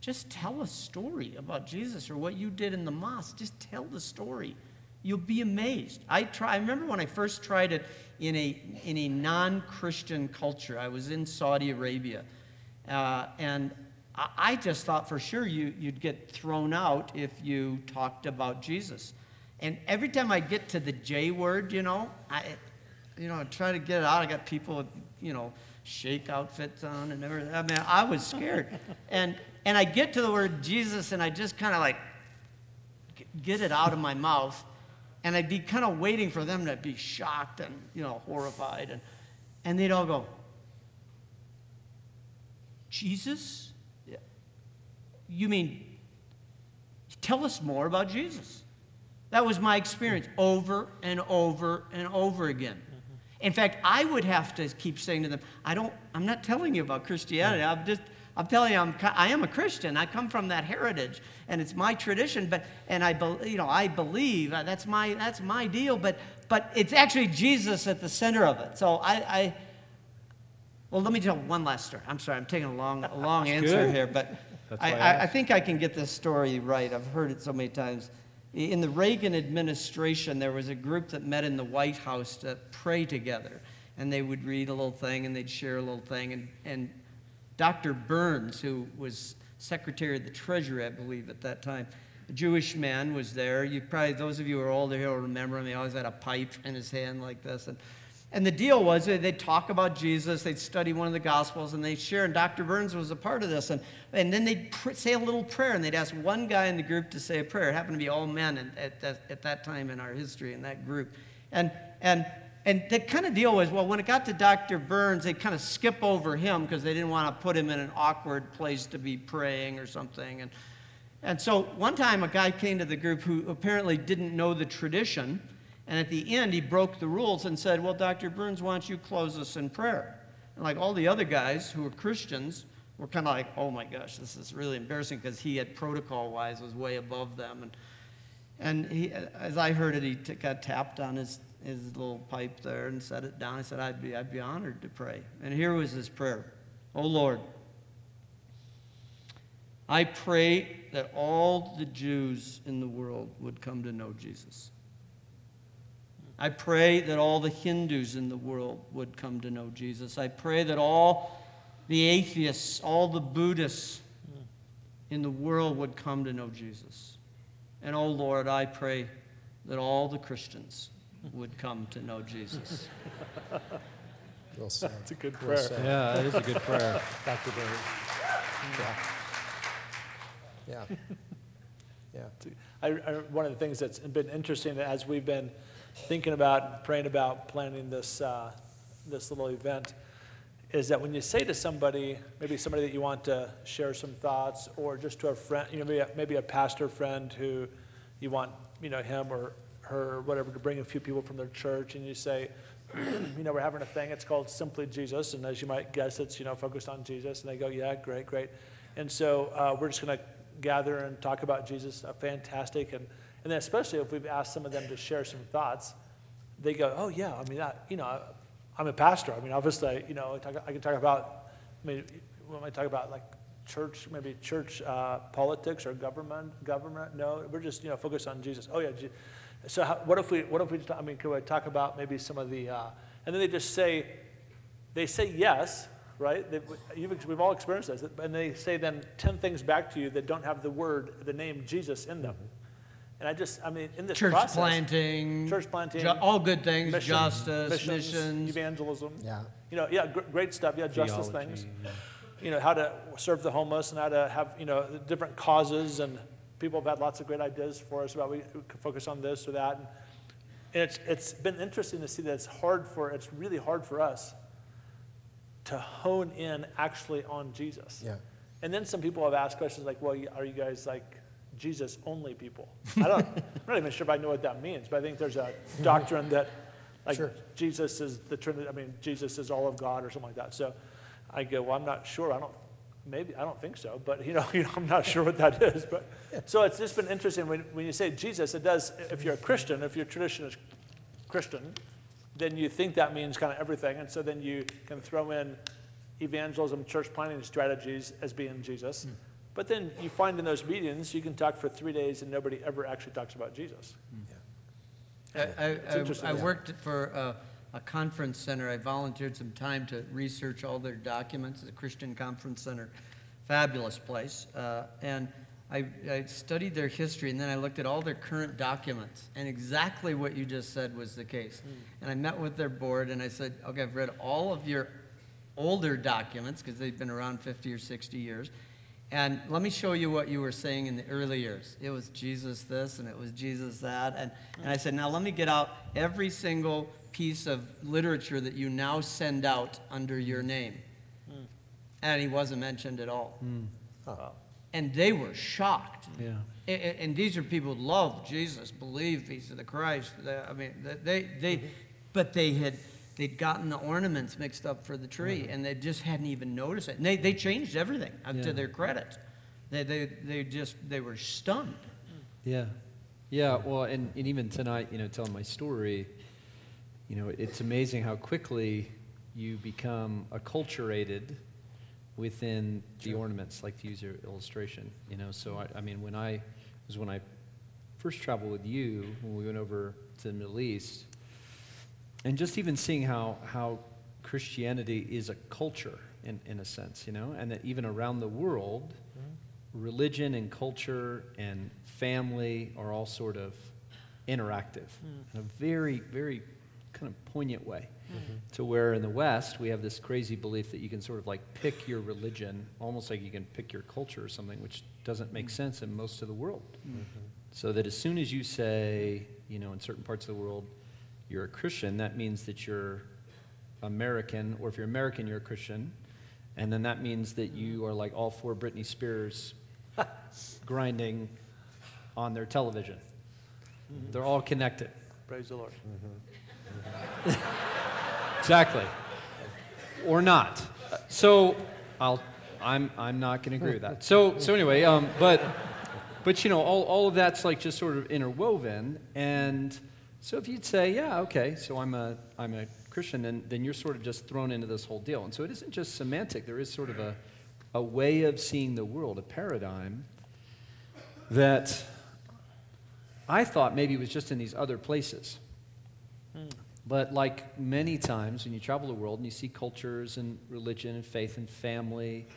Just tell a story about Jesus or what you did in the mosque. Just tell the story. You'll be amazed. I try. I remember when I first tried it in a in a non-Christian culture. I was in Saudi Arabia, uh, and I, I just thought for sure you you'd get thrown out if you talked about Jesus. And every time I get to the J word, you know, I you know I try to get it out. I got people with you know sheikh outfits on and everything. I mean, I was scared, and and I get to the word Jesus, and I just kind of like get it out of my mouth and i'd be kind of waiting for them to be shocked and you know horrified and and they'd all go jesus Yeah. you mean tell us more about jesus that was my experience over and over and over again. In fact i would have to keep saying to them i don't i'm not telling you about christianity. I'm just i'm telling you I'm, i am a christian. I come from that heritage and it's my tradition but and i bel you know i believe uh, that's my that's my deal but but it's actually jesus at the center of it. So i i well let me tell one last story. I'm sorry i'm taking a long a long answer good. here but I I, I think i can get this story right. I've heard it so many times In the Reagan administration, there was a group that met in the White House to pray together. And they would read a little thing and they'd share a little thing. And, and Dr. Burns, who was Secretary of the Treasury, I believe, at that time, a Jewish man was there. You probably, those of you who are older here will remember him. He always had a pipe in his hand like this. And, and the deal was they'd talk about Jesus, they'd study one of the Gospels, and they'd share. And Dr. Burns was a part of this. And, and then they'd pr- say a little prayer, and they'd ask one guy in the group to say a prayer. It happened to be all men at, at, that, at that time in our history in that group. And, and, and the kind of deal was well, when it got to Dr. Burns, they'd kind of skip over him because they didn't want to put him in an awkward place to be praying or something. And, and so one time a guy came to the group who apparently didn't know the tradition. And at the end, he broke the rules and said, Well, Dr. Burns, why don't you close us in prayer? And like all the other guys who were Christians were kind of like, Oh my gosh, this is really embarrassing because he had protocol wise was way above them. And, and he, as I heard it, he t- got tapped on his, his little pipe there and set it down. I said, I'd be, I'd be honored to pray. And here was his prayer Oh Lord, I pray that all the Jews in the world would come to know Jesus. I pray that all the Hindus in the world would come to know Jesus. I pray that all the atheists, all the Buddhists in the world would come to know Jesus. And oh Lord, I pray that all the Christians would come to know Jesus. Well said. That's a good prayer. said. Yeah, that is a good prayer. Dr. Burns. Yeah. Yeah. Yeah. I, I, one of the things that's been interesting as we've been thinking about, praying about, planning this, uh, this little event, is that when you say to somebody, maybe somebody that you want to share some thoughts, or just to a friend, you know, maybe a, maybe a pastor friend who you want, you know, him or her or whatever to bring a few people from their church, and you say, you know, we're having a thing. It's called Simply Jesus, and as you might guess, it's you know focused on Jesus. And they go, yeah, great, great. And so uh, we're just going to gather and talk about Jesus. Uh, fantastic, and and then especially if we've asked some of them to share some thoughts, they go, oh yeah, I mean, I, you know, I'm a pastor. I mean, obviously, you know, I, talk, I can talk about. I mean, when I talk about like church, maybe church uh, politics or government, government. No, we're just you know focused on Jesus. Oh yeah. Je- So how, what if we what if we I mean could we talk about maybe some of the uh, and then they just say they say yes right we've all experienced this and they say then 10 things back to you that don't have the word the name Jesus in them and I just I mean in this Church process planting, church planting ju- all good things, mission- justice, missions, missions. evangelism Yeah. you know yeah gr- great stuff yeah justice Theology, things you know, how to serve the homeless and how to have, you know, different causes. And people have had lots of great ideas for us about we could focus on this or that. And, and it's, it's been interesting to see that it's hard for, it's really hard for us to hone in actually on Jesus. Yeah. And then some people have asked questions like, well, are you guys like Jesus only people? I don't, I'm not even sure if I know what that means, but I think there's a doctrine that like Sure. Jesus is the Trinity, I mean, Jesus is all of God or something like that. So I go, well, I'm not sure. I don't, maybe, I don't think so, but you know, you know I'm not sure what that is. But so it's just been interesting when, when you say Jesus, it does, if you're a Christian, if your tradition is Christian, then you think that means kind of everything. And so then you can throw in evangelism, church planting strategies as being Jesus. Hmm. But then you find in those meetings, you can talk for three days and nobody ever actually talks about Jesus. I, I, I, I worked for a, a conference center. I volunteered some time to research all their documents. It's a Christian conference center, fabulous place. Uh, and I, I studied their history, and then I looked at all their current documents, and exactly what you just said was the case. And I met with their board, and I said, "Okay, I've read all of your older documents because they've been around 50 or 60 years." And let me show you what you were saying in the early years. It was Jesus this and it was Jesus that. And, and I said, now let me get out every single piece of literature that you now send out under your name. And he wasn't mentioned at all. Hmm. And they were shocked. Yeah. A- a- And these are people who love Jesus, believe he's the Christ. They- I mean, they, they, mm-hmm. but they had, they'd gotten the ornaments mixed up for the tree and they just hadn't even noticed it. And they, they changed everything uh, Yeah. to their credit. They, they, they just, they were stunned. Yeah. Yeah, well, and, and even tonight, you know, telling my story, you know, it's amazing how quickly you become acculturated within the ornaments, like to use your illustration, you know. So, I, I mean, when I was when I first traveled with you when we went over to the Middle East, and just even seeing how, how Christianity is a culture in, in a sense, you know, and that even around the world, mm-hmm. religion and culture and family are all sort of interactive hmm. in a very, very kind of poignant way. Mm-hmm. To where in the West, we have this crazy belief that you can sort of like pick your religion, almost like you can pick your culture or something, which doesn't make mm. sense in most of the world. Mm-hmm. So that as soon as you say, you know, in certain parts of the world, you're a Christian, that means that you're American, or if you're American, you're a Christian. And then that means that you are like all four Britney Spears grinding on their television. They're all connected. Praise the Lord. Exactly. Or not. So I'll, I'm, I'm not going to agree with that. So, so anyway, um, but, but you know, all, all of that's like just sort of interwoven. And so if you'd say, yeah, okay, so I'm a, I'm a Christian, then, then you're sort of just thrown into this whole deal. And so it isn't just semantic. There is sort of a, a way of seeing the world, a paradigm that I thought maybe was just in these other places. Hmm. But like many times when you travel the world and you see cultures and religion and faith and family,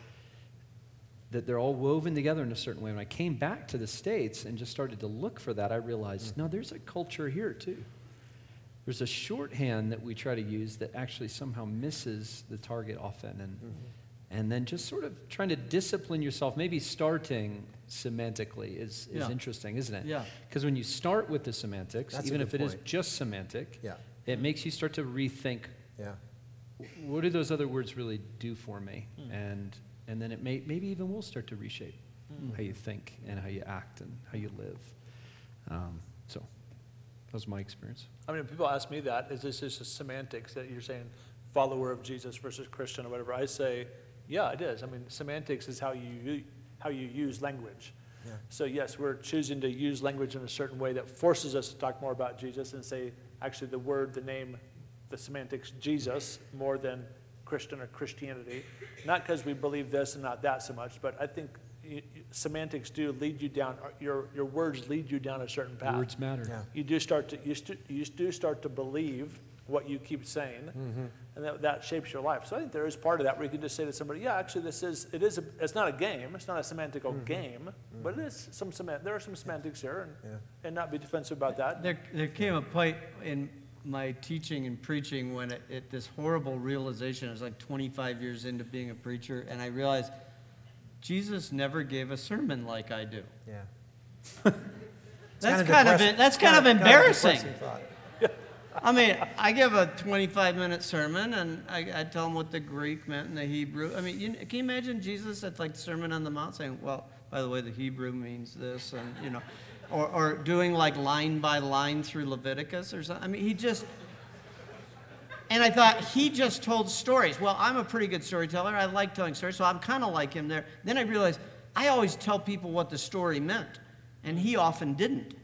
that they're all woven together in a certain way. When I came back to the States and just started to look for that, I realized mm. no, there's a culture here too. There's a shorthand that we try to use that actually somehow misses the target often. And, mm-hmm. and then just sort of trying to discipline yourself, maybe starting semantically is, is Yeah. interesting, isn't it? Yeah. Because when you start with the semantics, That's even if it is point. just semantic, Yeah. it makes you start to rethink Yeah. what do those other words really do for me? Hmm. And, and then it may, maybe even will start to reshape how you think and how you act and how you live. Um, so that was my experience. I mean, people ask me that, is this just a semantics that you're saying follower of Jesus versus Christian or whatever? I say, yeah, it is. I mean, semantics is how you, how you use language. Yeah. So yes, we're choosing to use language in a certain way that forces us to talk more about Jesus and say, actually, the word, the name, the semantics, Jesus, more than Christian or Christianity. Not because we believe this and not that so much, but I think y- y- semantics do lead you down, uh, your, your words lead you down a certain path Words matter. Yeah. you do start to you, stu- you do start to believe what you keep saying mm-hmm. and that, that shapes your life so i think there is part of that where you can just say to somebody yeah actually this is it is a, it's not a game it's not a semantical mm-hmm. game mm-hmm. but it is some semant- there are some semantics here and, Yeah. and not be defensive about that There, there came a point in my teaching and preaching when it, it, this horrible realization, I was like 25 years into being a preacher, and I realized Jesus never gave a sermon like I do. Yeah. That's kinda kind of, that's kind of kinda- kinda embarrassing. depressing thought. I mean, I give a 25 minute sermon and I, I tell them what the Greek meant and the Hebrew. I mean, you, can you imagine Jesus at like Sermon on the Mount saying, well, by the way, the Hebrew means this, and you know, or, or doing like line by line through Leviticus or something. I mean, he just, and I thought he just told stories. Well, I'm a pretty good storyteller. I like telling stories, so I'm kind of like him there. Then I realized I always tell people what the story meant, and he often didn't.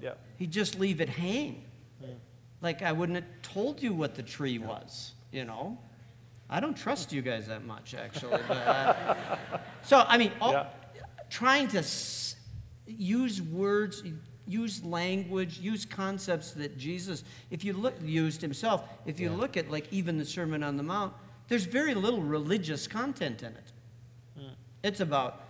yeah He'd just leave it hang. Yeah. Like I wouldn't have told you what the tree was, you know? I don't trust you guys that much, actually. But, uh, so, I mean, all, Yeah. trying to s- use words, use language, use concepts that Jesus, if you look, used himself, if you look at like even the Sermon on the Mount, there's very little religious content in it. It's about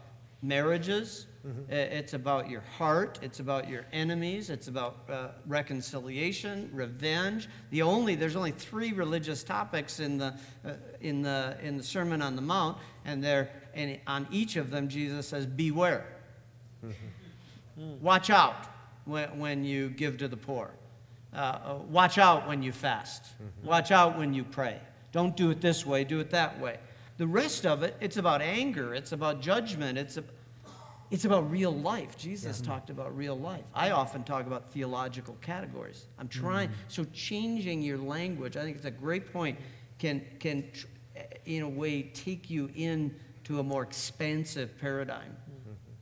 marriages. I- It's about your heart. It's about your enemies. It's about uh, reconciliation, revenge. The only there's only three religious topics in the uh, in the in the Sermon on the Mount, and there and on each of them Jesus says, "Beware, Mm. watch out when, when you give to the poor. Uh, uh, watch out when you fast. Mm-hmm. Watch out when you pray. Don't do it this way. Do it that way." The rest of it, it's about anger. It's about judgment. It's a, it's about real life. Jesus mm-hmm. talked about real life. I often talk about theological categories. I'm trying, mm-hmm. so changing your language, I think it's a great point, can, can tr- eh, in a way take you into a more expansive paradigm.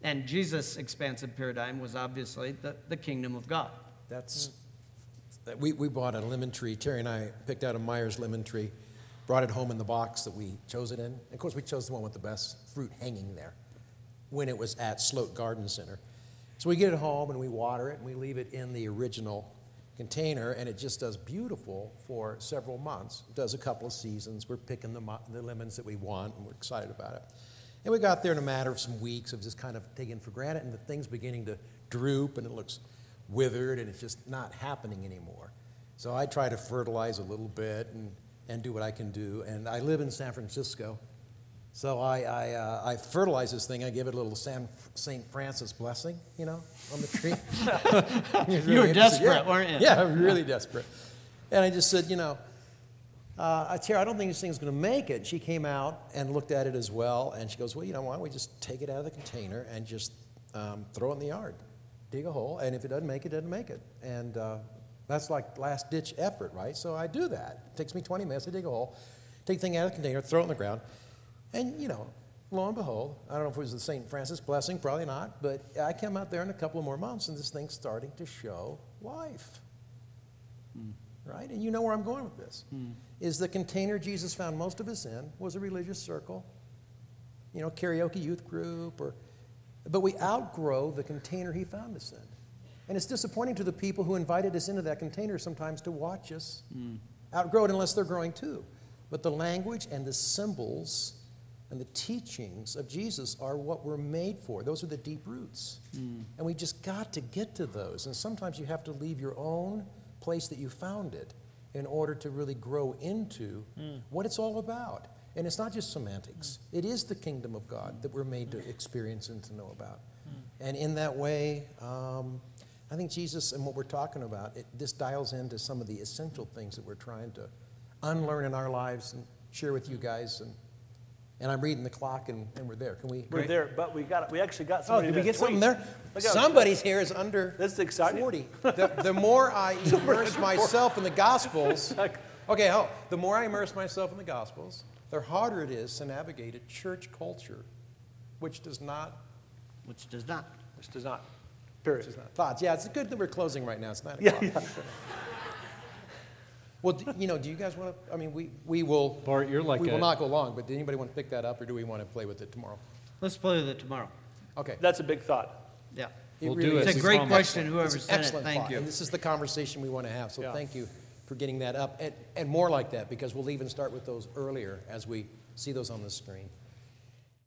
And Jesus' expansive paradigm was obviously the, the kingdom of God. That's, that we, we bought a lemon tree. Terry and I picked out a Meyers lemon tree, brought it home in the box that we chose it in. Of course, we chose the one with the best fruit hanging there when it was at Sloat Garden Center. So we get it home and we water it and we leave it in the original container and it just does beautiful for several months. It does a couple of seasons. We're picking the, the lemons that we want and we're excited about it. And we got there in a matter of some weeks of just kind of taking for granted and the thing's beginning to droop and it looks withered and it's just not happening anymore. So I try to fertilize a little bit and, and do what I can do. And I live in San Francisco. So I, I, uh, I fertilize this thing. I give it a little San, St. Francis blessing, you know, on the tree. Was You were desperate, Yeah. weren't you? Yeah, I'm really desperate. And I just said, you know, uh, Tara, I don't think this thing's going to make it. She came out and looked at it as well, and she goes, well, you know, why don't we just take it out of the container and just um, throw it in the yard, dig a hole, and if it doesn't make it, it doesn't make it. And uh, that's like last ditch effort, right? So I do that. It takes me 20 minutes. to dig a hole, take the thing out of the container, throw it in the ground, and you know, lo and behold, I don't know if it was the St. Francis blessing, probably not, but I come out there in a couple of more months, and this thing's starting to show life right? And you know where I'm going with this. Is the container Jesus found most of us in was a religious circle, you know, karaoke youth group, or, but we outgrow the container he found us in. And it's disappointing to the people who invited us into that container sometimes to watch us hmm. outgrow it unless they're growing too. But the language and the symbols and the teachings of Jesus are what we're made for. Those are the deep roots. Hmm. And we just got to get to those. And sometimes you have to leave your own place that you found it in order to really grow into hmm. what it's all about. And it's not just semantics, hmm. it is the kingdom of God that we're made to hmm. experience and to know about. And in that way, um, I think Jesus and what we're talking about, it, this dials into some of the essential things that we're trying to unlearn in our lives and share with you guys. And, and I'm reading the clock, and, and we're there. Can we? We're there, but we got, we actually got Oh, somebody did we get something there? Look out. Somebody's here is under This is exciting. 40. The, the more I immerse myself in the Gospels, okay, oh, the more I immerse myself in the Gospels, the harder it is to navigate a church culture which does not, Which does not. This does not, period. does not thoughts. Yeah, it's good that we're closing right now. It's 9 o'clock. Yeah, o'clock. Well, do- you know, do you guys want to, I mean, we, we will. Bart, you're like We a- will not go long, but do anybody want to pick that up, or do we want to play with it tomorrow? Let's play with it tomorrow. Okay. That's a big thought. Yeah. It We'll really do is. it. It's a great promise. question, whoever It's an sent it. excellent Thank thought, you. And this is the conversation we want to have, so Yeah. thank you for getting that up. And, and more like that, because we'll even start with those earlier as we see those on the screen.